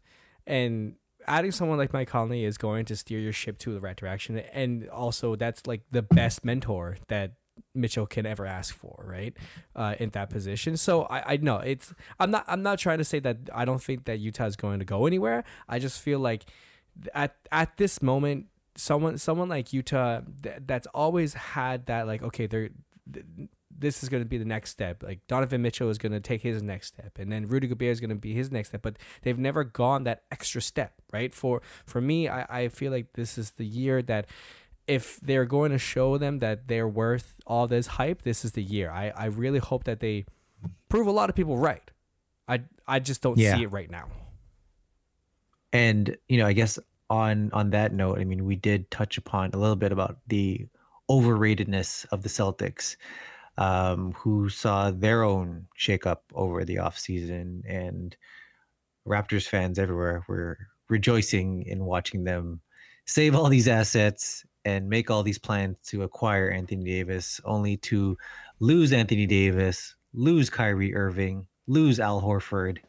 C: and adding someone like Mike Conley is going to steer your ship to the right direction. And also, that's like the best mentor that Mitchell can ever ask for, right? Uh, in that position. So I, I know it's I'm not I'm not trying to say that I don't think that Utah is going to go anywhere. I just feel like at at this moment, someone someone like Utah th- that's always had that like okay they're th- this is going to be the next step. Like Donovan Mitchell is going to take his next step, and then Rudy Gobert is going to be his next step. But they've never gone that extra step, right? For for me, I, I feel like this is the year that if they're going to show them that they're worth all this hype, this is the year. I, I really hope that they prove a lot of people right. I I just don't yeah. see it right now.
A: And you know, I guess on on that note, I mean, we did touch upon a little bit about the overratedness of the Celtics, um, who saw their own shakeup over the offseason and Raptors fans everywhere were rejoicing in watching them save all these assets and make all these plans to acquire Anthony Davis, only to lose Anthony Davis, lose Kyrie Irving, lose Al Horford,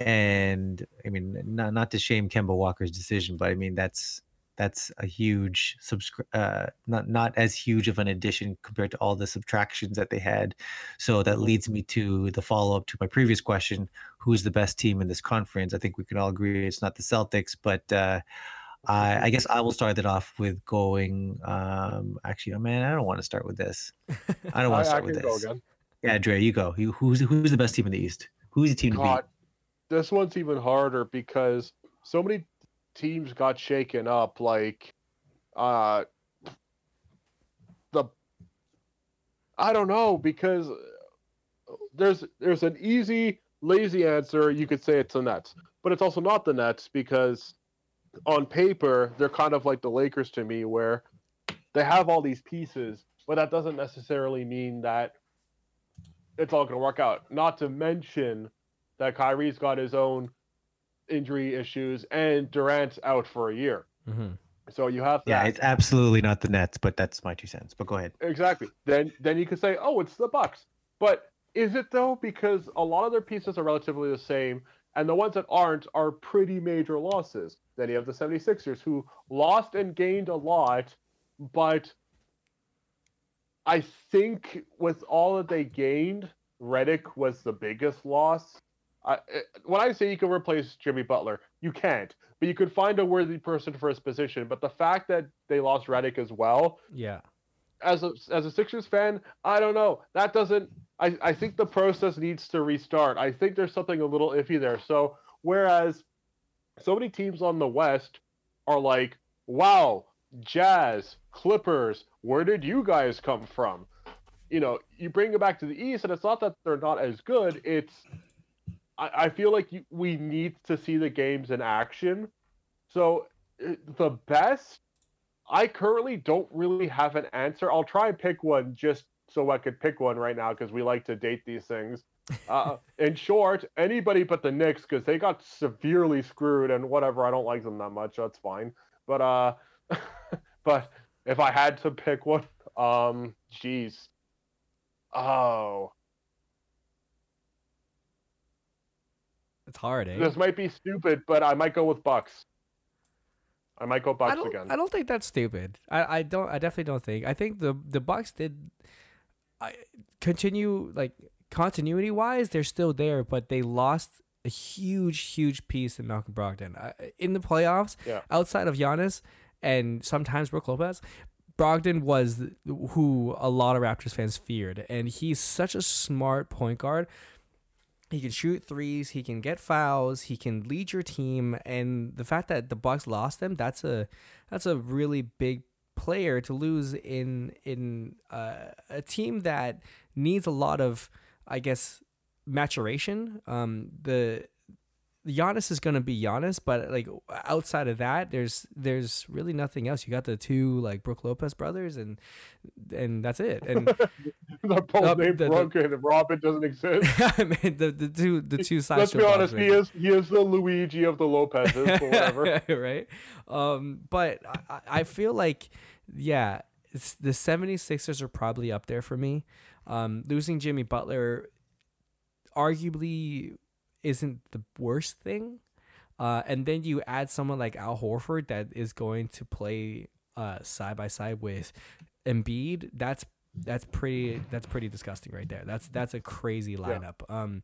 A: and I mean, not not to shame Kemba Walker's decision, but I mean that's that's a huge subscri- uh, not not as huge of an addition compared to all the subtractions that they had. So that leads me to the follow up to my previous question: Who's the best team in this conference? I think we can all agree it's not the Celtics, but uh, I, I, guess I will start it off with going. Um, actually, oh man, I don't want to start with this. I don't (laughs) want to start with this. Yeah, Dre, you go. You, who's who's the best team in the East? Who's the team God, to
B: beat? This one's even harder because so many teams got shaken up. Like, uh, the I don't know because there's there's an easy lazy answer. You could say it's the Nets, but it's also not the Nets because on paper, they're kind of like the Lakers to me, where they have all these pieces, but that doesn't necessarily mean that it's all going to work out. Not to mention that Kyrie's got his own injury issues and Durant's out for a year. Mm-hmm. So you have
A: that. Yeah, it's absolutely not the Nets, but that's my two cents. But go ahead.
B: Exactly. Then then you could say, oh, it's the Bucks. But is it though? Because a lot of their pieces are relatively the same. And the ones that aren't are pretty major losses. Then you have the 76ers who lost and gained a lot, but I think with all that they gained, Redick was the biggest loss. I, eh, when I say you can replace Jimmy Butler, you can't, but you could find a worthy person for his position. But the fact that they lost Redick as well,
C: yeah.
B: As a as a Sixers fan, I don't know. That doesn't I, I think the process needs to restart. I think there's something a little iffy there. So whereas so many teams on the West are like, wow, Jazz, Clippers, where did you guys come from? You know, you bring it back to the East, and it's not that they're not as good. It's I, I feel like we need to see the games in action. So uh, the best, I currently don't really have an answer. I'll try and pick one just so I could pick one right now because we like to date these things. Uh, (laughs) in short, anybody but the Knicks because they got severely screwed and whatever. I don't like them that much. That's fine. But uh, (laughs) but if I had to pick one, um, jeez, oh,
C: it's hard. Eh?
B: This might be stupid, but I might go with Bucks. I might go Bucks
C: I
B: again.
C: I don't think that's stupid. I, I don't. I definitely don't think. I think the the Bucks did I continue like continuity wise, they're still there, but they lost a huge, huge piece in Malcolm Brogdon uh, in the playoffs.
B: Yeah.
C: Outside of Giannis and sometimes Brook Lopez, Brogdon was who a lot of Raptors fans feared, and he's such a smart point guard. He can shoot threes, he can get fouls, he can lead your team, and the fact that the Bucks lost them, that's a that's a really big player to lose in in uh, a team that needs a lot of, I guess, maturation. Um, the Giannis is gonna be Giannis, but like outside of that, there's there's really nothing else. You got the two like Brook Lopez brothers, and and that's it. And
B: they're both uh, named the, Brook, the, and Robin doesn't exist. (laughs)
C: I mean, the the two the two sides.
B: Let's be honest. He is he is the Luigi of the Lopez's, or whatever. (laughs)
C: right. Um, but I, I feel like yeah, the 76ers are probably up there for me. Um, losing Jimmy Butler arguably isn't the worst thing. Uh, and then you add someone like Al Horford that is going to play uh, side by side with Embiid. That's that's pretty that's pretty disgusting right there. That's that's a crazy lineup. Yeah. Um,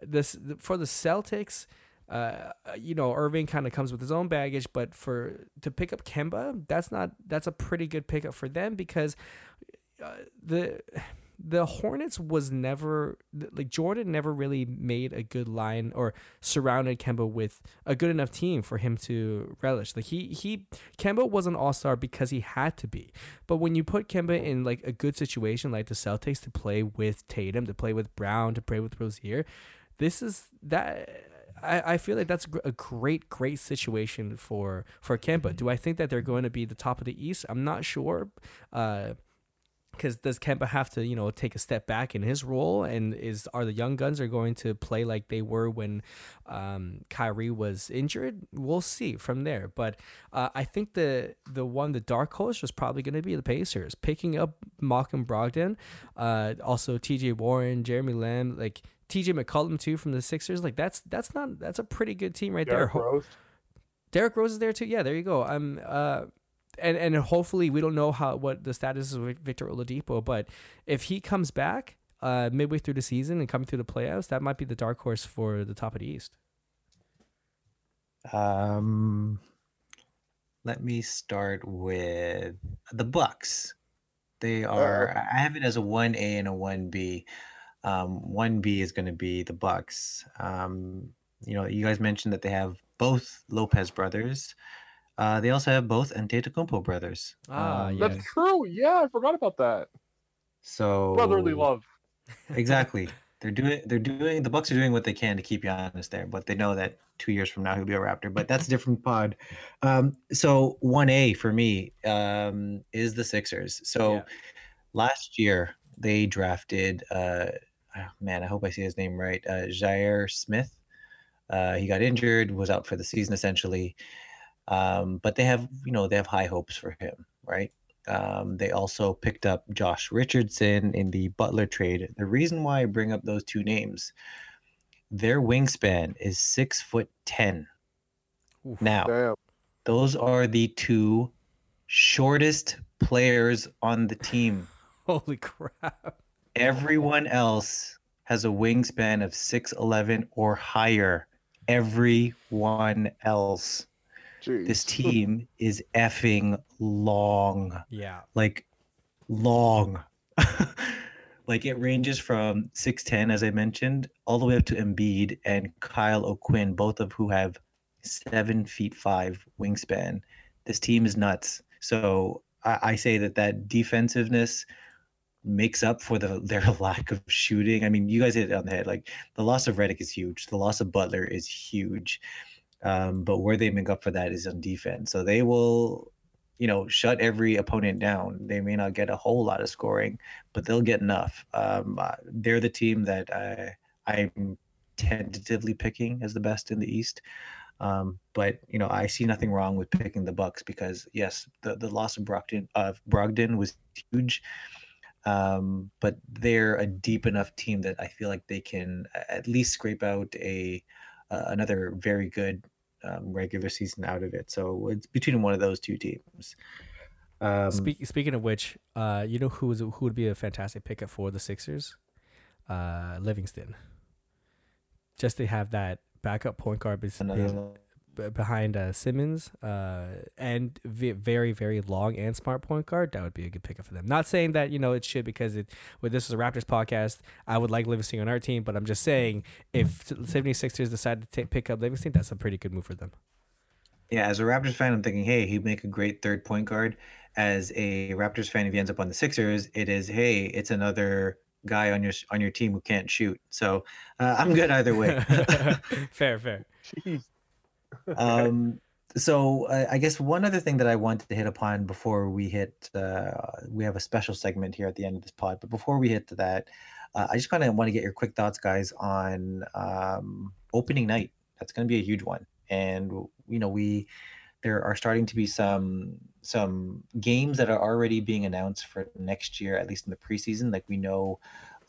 C: this for the Celtics uh, you know, Irving kind of comes with his own baggage, but for to pick up Kemba, that's not that's a pretty good pickup for them because uh, the the Hornets was never like Jordan never really made a good line or surrounded Kemba with a good enough team for him to relish. Like he he Kemba was an all star because he had to be. But when you put Kemba in like a good situation like the Celtics to play with Tatum, to play with Brown, to play with Rozier, this is that I, I feel like that's a great, great situation for for Kemba. Do I think that they're going to be the top of the East? I'm not sure. Uh, because does Kemba have to you know take a step back in his role and is are the young guns are going to play like they were when um, Kyrie was injured we'll see from there but uh, I think the the one the dark horse was probably going to be the Pacers picking up Malcolm Brogdon uh, also TJ Warren Jeremy Lamb like TJ McConnell too from the Sixers. Like that's that's not that's a pretty good team right Derrick there. Rose. Derrick Rose is there too. Yeah, there you go. I'm uh and and hopefully we don't know how what the status is of Victor Oladipo, but if he comes back uh midway through the season and coming through the playoffs, that might be the dark horse for the top of the East.
A: Um let me start with the Bucks. They are uh, I have it as a 1A and a 1B. Um, one B is going to be the Bucks. Um, you know, you guys mentioned that they have both Lopez brothers. Uh, they also have both Antetokounmpo brothers.
B: Ah, um, yes. that's true. Yeah, I forgot about that.
A: So
B: brotherly love.
A: exactly. (laughs) They're doing. They're doing. The Bucks are doing what they can to keep Giannis there, but they know that two years from now he'll be a Raptor. But that's a different pod. Um, so one A for me um, is the Sixers. So yeah. last year they drafted uh, oh, man, I hope I say his name right. Uh, Zhaire Smith. Uh, he got injured, was out for the season essentially. Um, but they have, you know, they have high hopes for him, right? Um, they also picked up Josh Richardson in the Butler trade. The reason why I bring up those two names, their wingspan is six foot ten. Oof, now, damn. those are the two shortest players on the team. (laughs)
C: Holy crap!
A: Everyone else has a wingspan of 6'11 or higher. Everyone else. Jeez. This team is effing long.
C: Yeah.
A: Like long. (laughs) like it ranges from 6'10, as I mentioned, all the way up to Embiid and Kyle O'Quinn, both of who have seven feet five wingspan. This team is nuts. So I, I say that that defensiveness makes up for the their (laughs) lack of shooting. I mean, you guys hit it on the head. Like the loss of Redick is huge. The loss of Butler is huge. Um, but where they make up for that is on defense. So they will, you know, shut every opponent down. They may not get a whole lot of scoring, but they'll get enough. Um, uh, they're the team that I I'm tentatively picking as the best in the East. Um, but you know, I see nothing wrong with picking the Bucks because yes, the, the loss of Brogdon of Brogdon was huge. Um, but they're a deep enough team that I feel like they can at least scrape out a uh, another very good um, regular season out of it. So it's between one of those two teams.
C: Um, Speak, speaking of which, uh, you know who who would be a fantastic pickup for the Sixers? Uh, Livingston. Just to have that backup point guard behind uh, Simmons uh, and v- very very long and smart point guard, that would be a good pickup for them. Not saying that you know it should because it with this is a Raptors podcast. I would like Livingston on our team, but I'm just saying if 76ers decide to take, pick up Livingston, that's a pretty good move for them.
A: Yeah, as a Raptors fan, I'm thinking, hey, he'd make a great third point guard. As a Raptors fan, if he ends up on the Sixers, it is, hey, it's another guy on your on your team who can't shoot. So uh, I'm good either way. (laughs)
C: fair, fair.
B: Jeez (laughs)
A: um, so uh, I guess one other thing that I wanted to hit upon before we hit, uh, we have a special segment here at the end of this pod, but before we hit to that, uh, I just kind of want to get your quick thoughts, guys, on um, opening night. That's going to be a huge one, and you know we there are starting to be some some games that are already being announced for next year, at least in the preseason. Like we know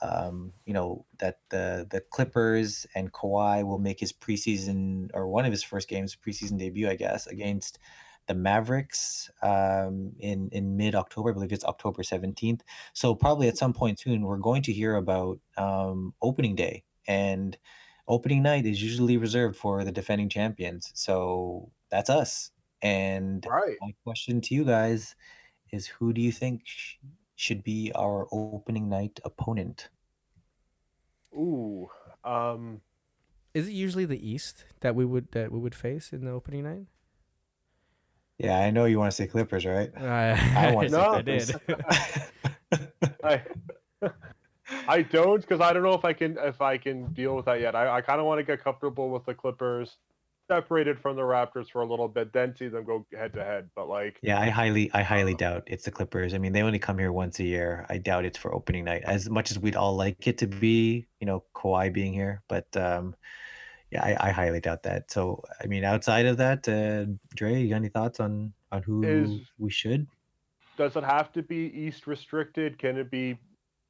A: um, you know that the the Clippers and Kawhi will make his preseason or one of his first games preseason debut, I guess, against the Mavericks um, in in mid October. I believe it's October seventeenth. So probably at some point soon, we're going to hear about um, opening day and opening night is usually reserved for the defending champions. So that's us. And
B: right.
A: my question to you guys is, who do you think should be our opening night opponent?
B: Ooh, um,
C: is it usually the East that we would that we would face in the opening night?
A: Yeah, I know you want to say Clippers, right?
C: Uh, (laughs) I want to no,
B: say Clippers. (laughs) I, I don't because I don't know if I can if I can deal with that yet. I, I kind of want to get comfortable with the Clippers separated from the Raptors for a little bit, then see them go head to head. But like,
A: yeah, I highly, I highly doubt it's the Clippers. I mean, they only come here once a year. I doubt it's for opening night. As much as we'd all like it to be, you know, Kawhi being here, but um, yeah, I, I highly doubt that. So, I mean, outside of that, uh, Dre, you got any thoughts on on who Is, we should?
B: Does it have to be East restricted? Can it be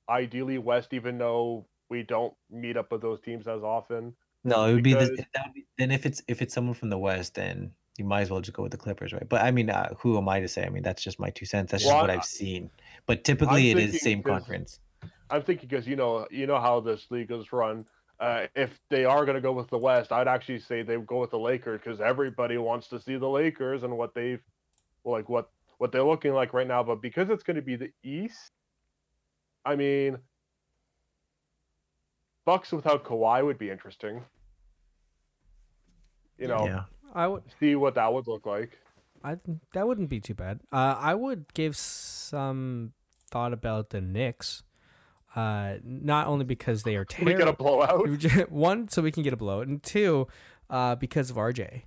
B: ideally West, even though we don't meet up with those teams as often?
A: No, it would because... be the, that would be, then if it's if it's someone from the West, then you might as well just go with the Clippers, right? But I mean, uh, who am I to say? I mean, that's just my two cents. That's well, just what I've seen. But typically, I'm it is same conference.
B: I'm thinking because you know you know how this league is run. Uh, if they are going to go with the West, I'd actually say they would go with the Lakers because everybody wants to see the Lakers and what they've like what what they're looking like right now. But because it's going to be the East, I mean, Bucks without Kawhi would be interesting. You know,
C: yeah. I would
B: see what that would look like.
C: I that wouldn't be too bad. Uh, I would give some thought about the Knicks. Uh, not only because they are terrible. (laughs)
B: We get a blowout. (laughs)
C: One, so we can get a blowout, and two, uh, because of RJ,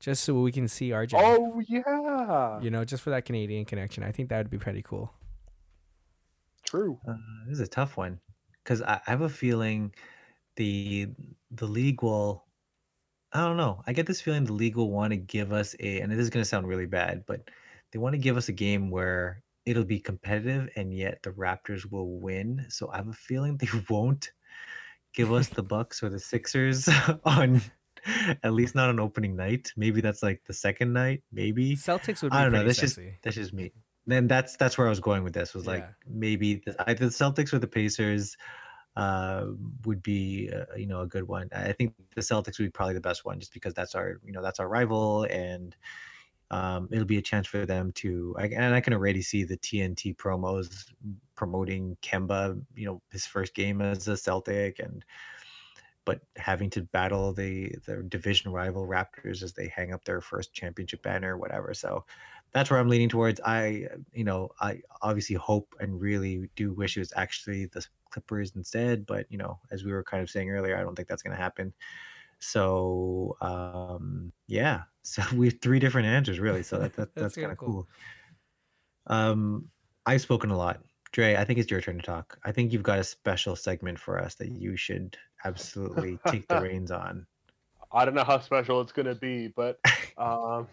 C: just so we can see RJ.
B: Oh yeah.
C: You know, just for that Canadian connection, I think that would be pretty cool.
B: True.
A: Uh, this is a tough one because I, I have a feeling the the league will. I don't know. I get this feeling the league will want to give us a, and this is going to sound really bad, but they want to give us a game where it'll be competitive and yet the Raptors will win. So I have a feeling (laughs) they won't give us the (laughs) Bucks or the Sixers (laughs) on at least not on opening night. Maybe that's like the second night. Maybe
C: Celtics would. I don't know.
A: That's
C: sexy.
A: just that's just me then that's that's where I was going with this. Was like yeah. maybe the, either the Celtics or the Pacers uh, would be uh, you know a good one. I think the Celtics would be probably the best one, just because that's our you know that's our rival, and um, it'll be a chance for them to. I, and I can already see the TNT promos promoting Kemba, you know, his first game as a Celtic, and but having to battle the the division rival Raptors as they hang up their first championship banner, whatever. So that's where I'm leaning towards. I, you know, I obviously hope and really do wish it was actually the Clippers instead, but you know, as we were kind of saying earlier, I don't think that's going to happen. So, um, yeah, (laughs) so we have three different answers really. So that, that (laughs) that's, that's kind of cool. cool. Um, I've spoken a lot. Dre, I think it's your turn to talk. I think you've got a special segment for us that you should absolutely take the (laughs) reins on.
B: I don't know how special it's going to be, but um,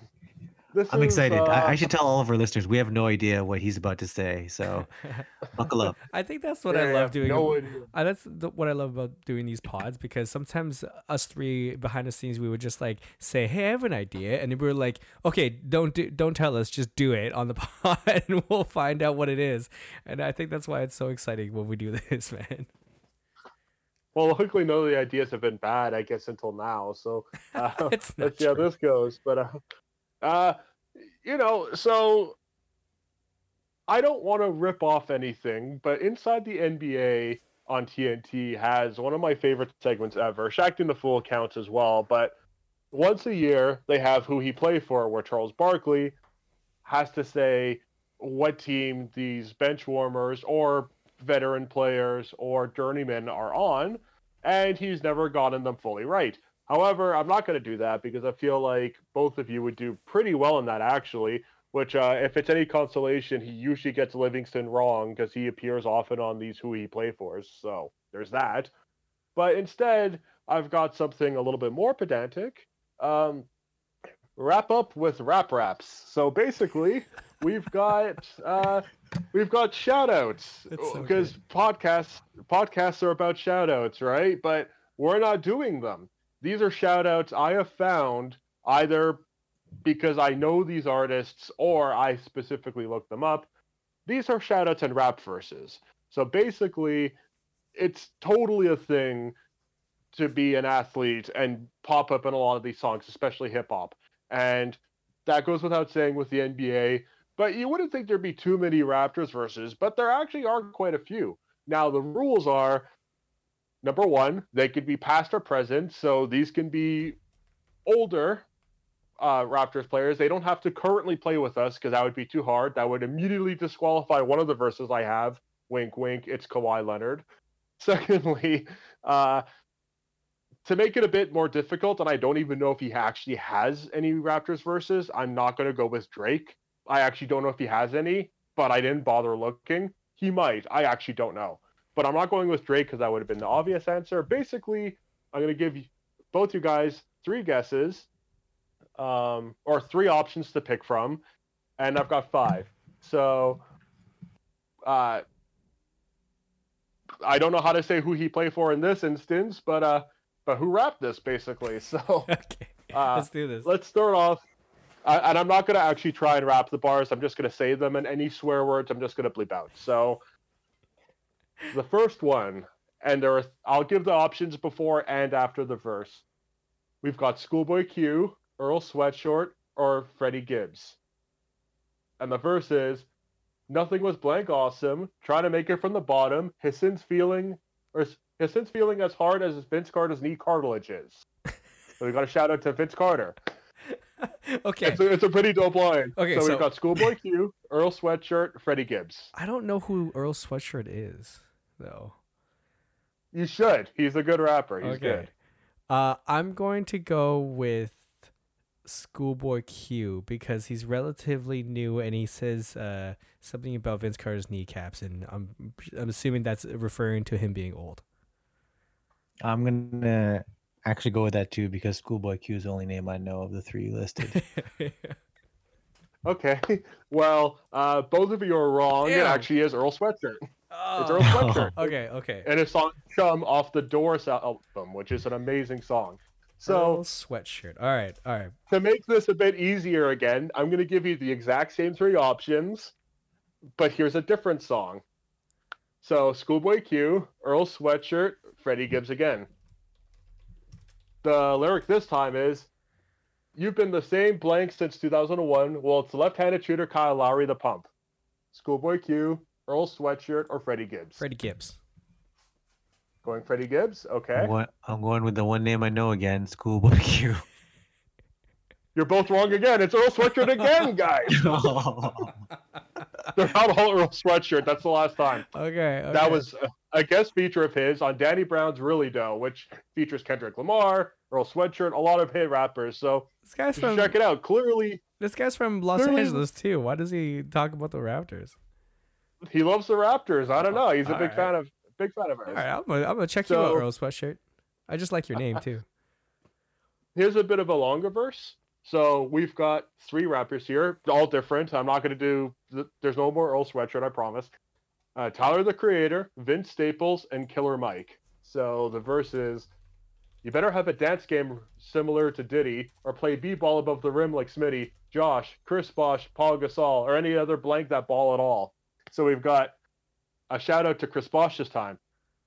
A: this I'm is, excited. Uh... I, I, should tell all of our listeners we have no idea what he's about to say, so (laughs) buckle up.
C: I think that's what yeah, I love doing. No I, that's the, what I love about doing these pods because sometimes us three behind the scenes we would just like say, "Hey, I have an idea," and we were like, "Okay, don't do, don't tell us, just do it on the (laughs) pod, and we'll find out what it is." And I think that's why it's so exciting when we do (laughs) this, man.
B: Well, luckily, none of the ideas have been bad, I guess, until now. So uh, let's see how this goes. But uh, uh, you know, so I don't want to rip off anything, but inside the NBA on TNT has one of my favorite segments ever. Shaqtin' the Fool counts as well, but once a year they have who he played for, where Charles Barkley has to say what team these bench warmers or veteran players or journeymen are on, and he's never gotten them fully right. However, I'm not going to do that because I feel like both of you would do pretty well in that actually. Which, uh, if it's any consolation, he usually gets Livingston wrong because he appears often on these who he play for. So there's that. But instead, I've got something a little bit more pedantic. Um, wrap up with rap raps. So basically, (laughs) we've got uh, we've got shout outs because so podcasts podcasts are about shout outs, right? But we're not doing them. These are shout outs I have found either because I know these artists or I specifically looked them up. These are shout outs and rap verses. So basically, it's totally a thing to be an athlete and pop up in a lot of these songs, especially hip hop. And that goes without saying with the NBA. But you wouldn't think there'd be too many Raptors verses, but there actually are quite a few. Now the rules are number one, they could be past or present, so these can be older uh, Raptors players. They don't have to currently play with us because that would be too hard. That would immediately disqualify one of the verses I have. Wink, wink. It's Kawhi Leonard. (laughs) Secondly, uh, to make it a bit more difficult, and I don't even know if he actually has any Raptors verses, I'm not going to go with Drake. I actually don't know if he has any, but I didn't bother looking. He might. I actually don't know. But I'm not going with Drake because that would have been the obvious answer. Basically, I'm going to give both you guys three guesses um, or three options to pick from, and I've got five. So, uh, I don't know how to say who he played for in this instance, but uh, but who rapped this basically? (laughs) So, (laughs)
C: okay, uh, let's do this.
B: Let's start off. Uh, and I'm not going to actually try and rap the bars. I'm just going to say them, and any swear words, I'm just going to bleep out. So, the first one, and there are, I'll give the options before and after the verse. We've got Schoolboy Q, Earl Sweatshirt, or Freddie Gibbs. And the verse is, Nothing was blank awesome, trying to make it from the bottom, his sins feeling, or his sins feeling as hard as Vince Carter's knee cartilage is. so we got a shout out to Vince Carter. (laughs)
C: okay.
B: It's a, it's a, pretty dope line.
C: Okay,
B: so,
C: so
B: we've got Schoolboy Q, Earl Sweatshirt, Freddie Gibbs.
C: I don't know who Earl Sweatshirt is, though.
B: You should. He's a good rapper. He's
C: okay.
B: good.
C: Uh, I'm going to go with Schoolboy Q because he's relatively new and he says uh, something about Vince Carter's kneecaps, and I'm I'm assuming that's referring to him being old.
A: I'm gonna actually go with that too because Schoolboy Q is the only name I know of the three listed. (laughs)
B: okay, (laughs) well, uh, both of you are wrong. Damn. It actually is Earl Sweatshirt. Oh. It's Earl Sweatshirt. (laughs)
C: okay, okay.
B: And it's song "Chum" off the Doris album, which is an amazing song. So
C: Earl sweatshirt. All right, all right.
B: To make this a bit easier again, I'm going to give you the exact same three options, but here's a different song. So Schoolboy Q, Earl Sweatshirt, Freddie Gibbs again. The lyric this time is, "You've been the same blank since 2001. Well, it's left-handed shooter Kyle Lowry, the pump. Schoolboy Q, Earl Sweatshirt, or Freddie Gibbs.
C: Freddie Gibbs.
B: Going Freddie Gibbs. Okay.
A: I'm going, I'm going with the one name I know again, Schoolboy Q. (laughs)
B: You're both wrong again. It's Earl Sweatshirt again, (laughs) guys. (laughs) They're not all Earl Sweatshirt. That's the last time.
C: Okay, okay.
B: That was a guest feature of his on Danny Brown's Really Doe, which features Kendrick Lamar, Earl Sweatshirt, a lot of hit rappers. So
C: this guy's from
B: check it out. Clearly,
C: this guy's from Los clearly, Angeles too. Why does he talk about the Raptors?
B: He loves the Raptors. I don't know. He's a big right. fan of Big fan of ours.
C: All right, I'm gonna, I'm gonna check so, you out, Earl Sweatshirt. I just like your name too. (laughs)
B: Here's a bit of a longer verse. So we've got three rappers here, all different. I'm not going to do. There's no more Earl Sweatshirt, I promise. Uh, Tyler the Creator, Vince Staples, and Killer Mike. So the verse is, "You better have a dance game similar to Diddy, or play b-ball above the rim like Smitty, Josh, Chris Bosh, Paul Gasol, or any other blank that ball at all." So we've got a shout out to Chris Bosh this time.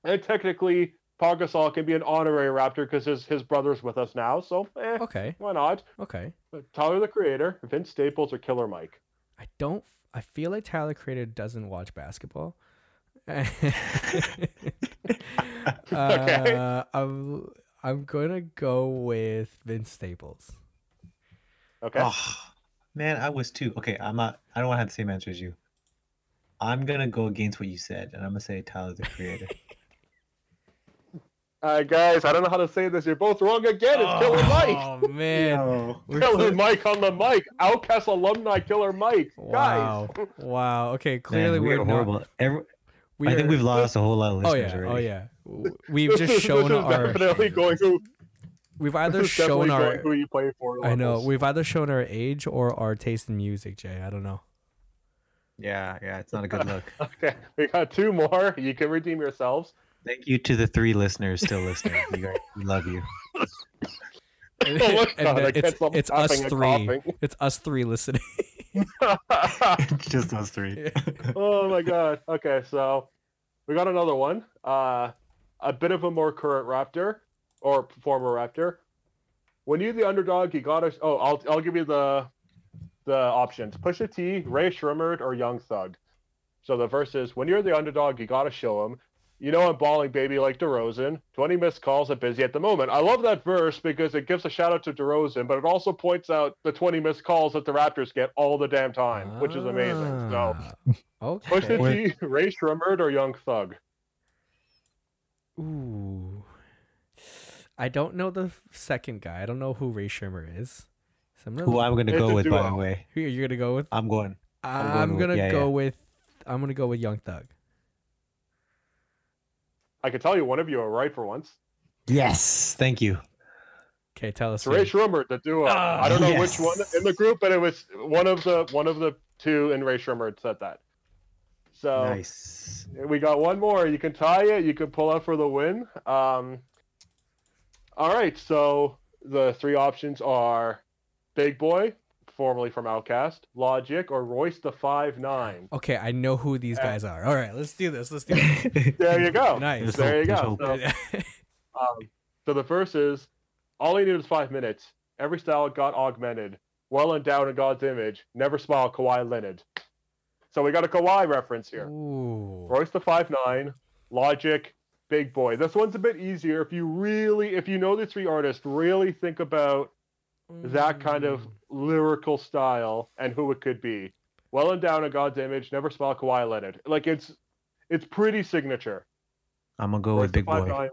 B: And technically, Paul Gasol can be an honorary Raptor because his his brother's with us now. So eh,
C: okay,
B: why not?
C: Okay.
B: But Tyler the Creator, Vince Staples, or Killer Mike.
C: I don't. I feel like Tyler the Creator doesn't watch basketball. (laughs)
B: okay.
C: Uh, I'm I'm gonna go with Vince Staples.
B: Okay.
A: Oh, man, I was too. Okay, I'm not. I don't want to have the same answer as you. I'm gonna go against what you said, and I'm gonna say Tyler the Creator. (laughs)
B: All right, guys, I don't know how to say this. You're both wrong again. It's oh, Killer Mike.
C: Oh man,
B: Killer Mike on the mic. OutKast alumni Killer Mike.
C: Wow.
B: Guys.
C: Wow. Okay, clearly
A: man, we're, horrible. Not... Every... We I think we've lost a whole lot of listeners
C: oh, yeah.
A: already.
C: Oh yeah. We've (laughs) just shown our.
B: Definitely going to.
C: We've either shown our
B: who you play for.
C: I know. We've either shown our age or our taste in music, Jay. I don't know.
A: Yeah, yeah, it's not a good look. (laughs)
B: okay, we got two more. You can redeem yourselves.
A: Thank you to the three listeners still listening. we, are, we love you. (laughs)
C: and, oh, and it's, it's us three. (laughs) It's us three listening.
A: just us three.
B: oh my god. Okay, so we got another one. Uh, a bit of a more current Raptor or former Raptor. When you the underdog, you got us. Oh, I'll I'll give you the the options: Pusha T, Rae Sremmurd, or Young Thug. So the verse is: When you're the underdog, you gotta show them. You know I'm balling, baby, like DeRozan. 20 missed calls, I'm busy at the moment. I love that verse because it gives a shout out to DeRozan, but it also points out the 20 missed calls that the Raptors get all the damn time, which is amazing. So,
C: Ah, okay.
B: Pusha T, Rae Sremmurd, or Young Thug.
C: Ooh. I don't know the second guy. I don't know who Ray Shimmer is. So I'm gonna,
A: Who I'm gonna
B: It's
A: go
B: a
A: with, by the
B: duo.
A: way.
C: who you're gonna go with?
A: I'm going.
C: I'm,
A: going with-
C: gonna
A: yeah,
C: go
A: yeah.
C: with. I'm gonna go with Young Thug.
B: I can tell you one of you are right for once.
A: Yes, thank you.
C: Okay, tell us.
B: It's Ray
C: who.
B: Shrummer, the duo.
C: Ah,
B: I don't know
A: yes.
B: which one in the group, but it was one of the one of the two in Rae Sremmurd said that. So
A: Nice.
B: we got one more. You can tie it. You can pull out for the win. Um, all right. So the three options are Big Boi, formerly from OutKast, Logic, or Royce the Five Nine.
C: Okay, I know who these
B: Yeah.
C: guys are. All right, let's do this. Let's do this. (laughs)
B: There you go.
C: nice.
B: There you go. So, (laughs) um, so the first is all he needed is five minutes. Every style got augmented. Well endowed in God's image. Never smile Kawhi Leonard. So we got a Kawhi reference here.
C: Ooh.
B: Royce the five nine, Logic, Big Boi. This one's a bit easier if you really, if you know the three artists, really think about that kind of
C: Mm.
B: lyrical style and who it could be. Well and down in God's image. Never smile Kawhi Leonard. Like it's, it's pretty signature.
A: I'm gonna go
B: Royce
A: with Big Boi.
B: 5'9".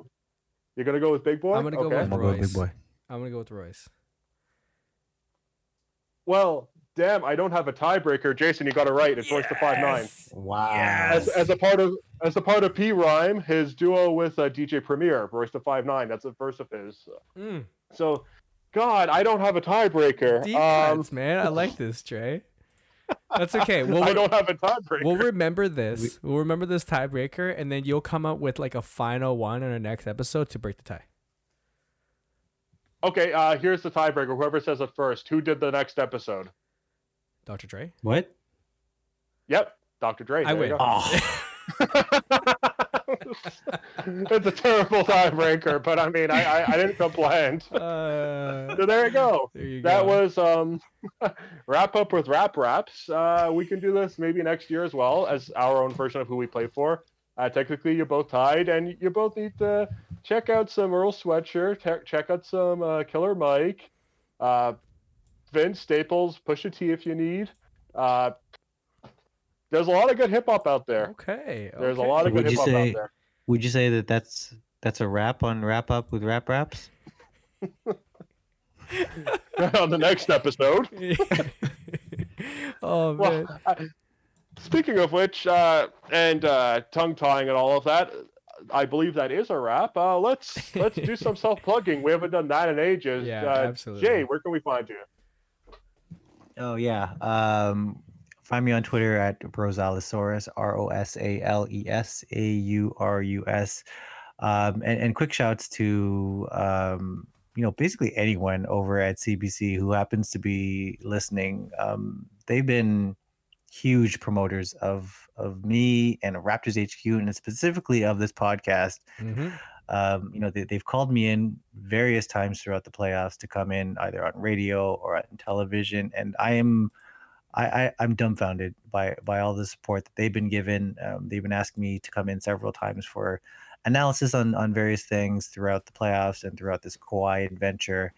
B: You're gonna go with Big Boi.
C: I'm gonna go
B: okay.
C: with
A: I'm gonna go with
C: Royce.
A: Big Boi.
C: I'm gonna go with Royce.
B: Well, damn, I don't have a tiebreaker. Jason, you got it right. It's Royce the five nine.
C: Yes!
A: Wow.
B: As, as a part of as a part of PRhyme, his duo with uh, DJ Premier, Royce the five nine. That's a verse of his.
C: Mm.
B: So, God, I don't have a tiebreaker.
C: Deep
B: Um,
C: cuts, man. I like this, Trey. That's okay. (laughs) We'll,
B: I don't have a tiebreaker.
C: we'll remember (laughs) this. We'll remember this tiebreaker, and then you'll come up with like a final one in our next episode to break the tie.
B: okay, uh, here's the tiebreaker. Whoever says it first. Who did the next episode?
C: Dr. Dre.
A: What?
B: Yep, Dr. Dre.
C: I win.
A: Oh. (laughs) (laughs)
B: it's a terrible tiebreaker, but I mean, I I, I didn't complain. (laughs)
C: Uh,
B: So there you go.
C: there you
B: that
C: go.
B: was um (laughs) wrap up with rap raps uh we can do this maybe next year as well as our own version of who we play for uh technically you're both tied and you both need to check out some earl sweatshirt te- check out some uh killer mike uh vince staples pusha t if you need uh there's a lot of good hip-hop out there
C: okay.
B: there's a lot of
A: Would
B: good hip-hop out there
A: Would you say that that's that's a wrap on wrap up with rap raps? (laughs)
B: on the next episode (laughs)
C: oh man.
B: Well, I- speaking of which, uh, and uh, tongue tying and all of that, I believe that is a wrap. Uh, let's let's do some (laughs) self plugging. We haven't done that in ages.
C: Yeah,
B: uh,
C: absolutely.
B: Jay, where can we find you?
A: Oh yeah. Um, find me on Twitter at Rosalesaurus. R O S A L E S A U R U S. Um, and, and quick shouts to um, you know basically anyone over at CBC who happens to be listening. Um, they've been huge promoters of of me and Raptors HQ and specifically of this podcast.
C: Mhm.
A: Um, you know, they, they've called me in various times throughout the playoffs to come in either on radio or on television, and I am, I, I I'm dumbfounded by by all the support that they've been given. Um, they've been asking me to come in several times for analysis on on various things throughout the playoffs and throughout this Kawhi adventure.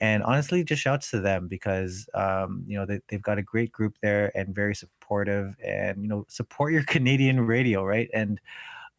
A: And honestly, just shouts to them because um, you know they, they've got a great group there and very supportive, and you know support your (laughs) Canadian radio, right? And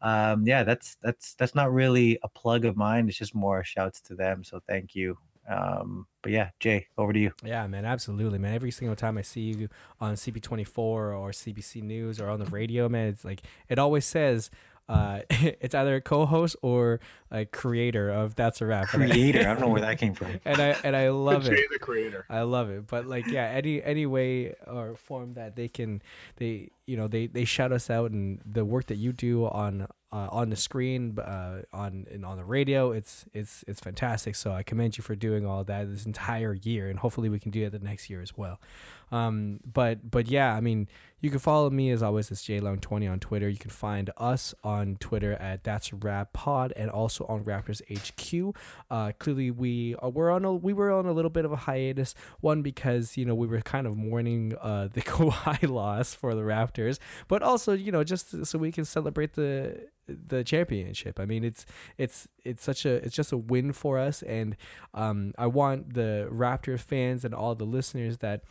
A: um yeah that's that's that's not really a plug of mine it's just more shouts to them so thank you um but yeah jay over to you
C: Yeah, man, absolutely, man. Every single time I see you on CP24 or CBC News or on the radio, man, it's like it always says uh, (laughs) it's either a co-host or a creator of That's a Wrap.
A: Creator i don't know where that came from (laughs)
C: and I and I love
B: Jay,
C: it.
B: the creator.
C: I love it. But like, yeah, any any way or form that they can, they you know they they shout us out and the work that you do on uh, on the screen, uh, on and on the radio. It's it's it's fantastic. So I commend you for doing all that this entire year, and hopefully we can do it the next year as well. Um, but but yeah, I mean, you can follow me as always. It's JLone20 on Twitter. You can find us on Twitter at That's Rap Pod and also on Raptors HQ. Uh, clearly, we uh, we're on a we were on a little bit of a hiatus. One because you know we were kind of mourning uh, the (laughs) Kawhi loss for the Raptors, but also you know just so we can celebrate the the championship. I mean, it's it's it's such a it's just a win for us, and um, I want the Raptors fans and all the listeners that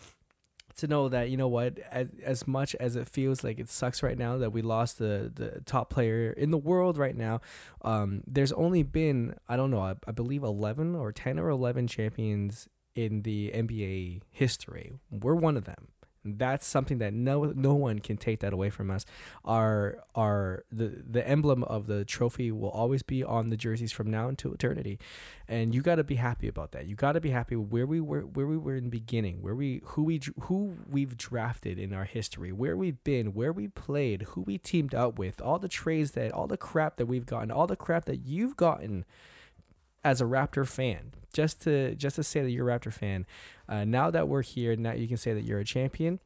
C: to know that you know what as, as much as it feels like it sucks right now that we lost the the top player in the world right now um, there's only been i don't know I, I believe 11 or 10 or 11 champions in the nba history. We're one of them that's something that no no one can take that away from us. Our our the the emblem of the trophy will always be on the jerseys from now until eternity, and you got to be happy about that. You got to be happy where we were where we were in the beginning, where we who we who we've drafted in our history, where we've been, where we played, who we teamed up with, all the trades that all the crap that we've gotten, all the crap that you've gotten as a Raptor fan. Just to just to say that you're a Raptor fan, uh, now that we're here, now you can say that you're a champion.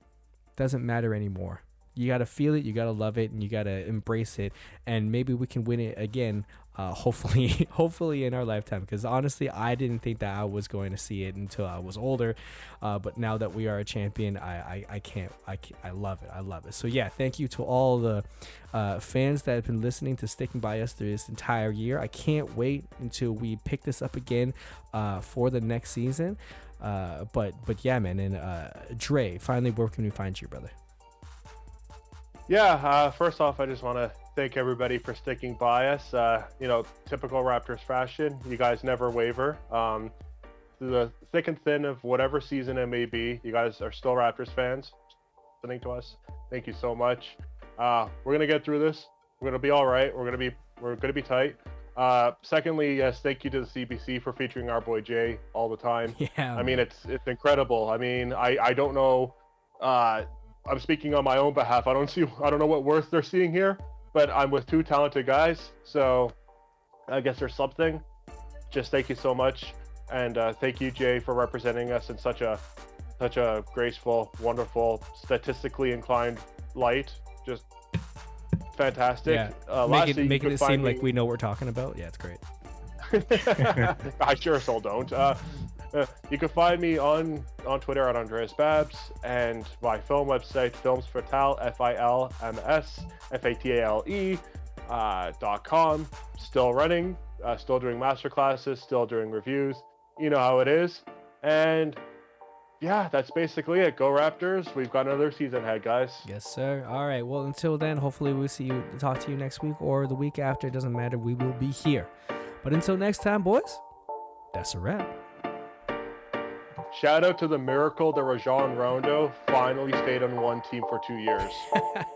C: Doesn't matter anymore. You gotta feel it, you gotta love it, and you gotta embrace it. And maybe we can win it again uh, (laughs) hopefully hopefully in our lifetime because honestly i didn't think that i was going to see it until i was older uh, but now that we are a champion I, I, I can't I, can't, I love it i love it so yeah thank you to all the uh, fans that have been listening to sticking by us through this entire year i can't wait until we pick this up again uh, for the next season uh, but but yeah man and uh, dre finally where can we find you brother
B: yeah first off i just want to thank everybody for sticking by us. Uh, you know, typical Raptors fashion, you guys never waver. Um, through the thick and thin of whatever season it may be, you guys are still Raptors fans listening to us. Thank you so much. Uh, we're gonna get through this. We're gonna be all right. We're gonna be we're gonna be tight. Uh, secondly, yes, thank you to the CBC for featuring our boy Jay all the time. (laughs)
C: Yeah.
B: I mean, it's it's incredible. I mean, I I don't know. Uh, I'm speaking on my own behalf. I don't see. I don't know what worth they're seeing here, but I'm with two talented guys, so I guess there's something. Just thank you so much, and uh, thank you, Jay, for representing us in such a such a graceful, wonderful, statistically inclined light. Just fantastic.
C: Yeah. Uh, Make it, making it seem me... like we know what we're talking about. Yeah, it's great. (laughs) (laughs)
B: I sure as hell don't. Uh, (laughs) you can find me on on Twitter at Andreas Babs and my film website, Films Fatale, F I L M S F A T A L E uh, dot com. Still running, uh, still doing master classes, still doing reviews. You know how it is. And yeah, that's basically it. Go Raptors. We've got another season ahead, guys.
C: Yes, sir. All right. Well, until then, hopefully we'll see you, talk to you next week or the week after. It doesn't matter. We will be here. But until next time, boys, that's a wrap.
B: Shout out to the miracle that Rajon Rondo finally stayed on one team for two years. (laughs)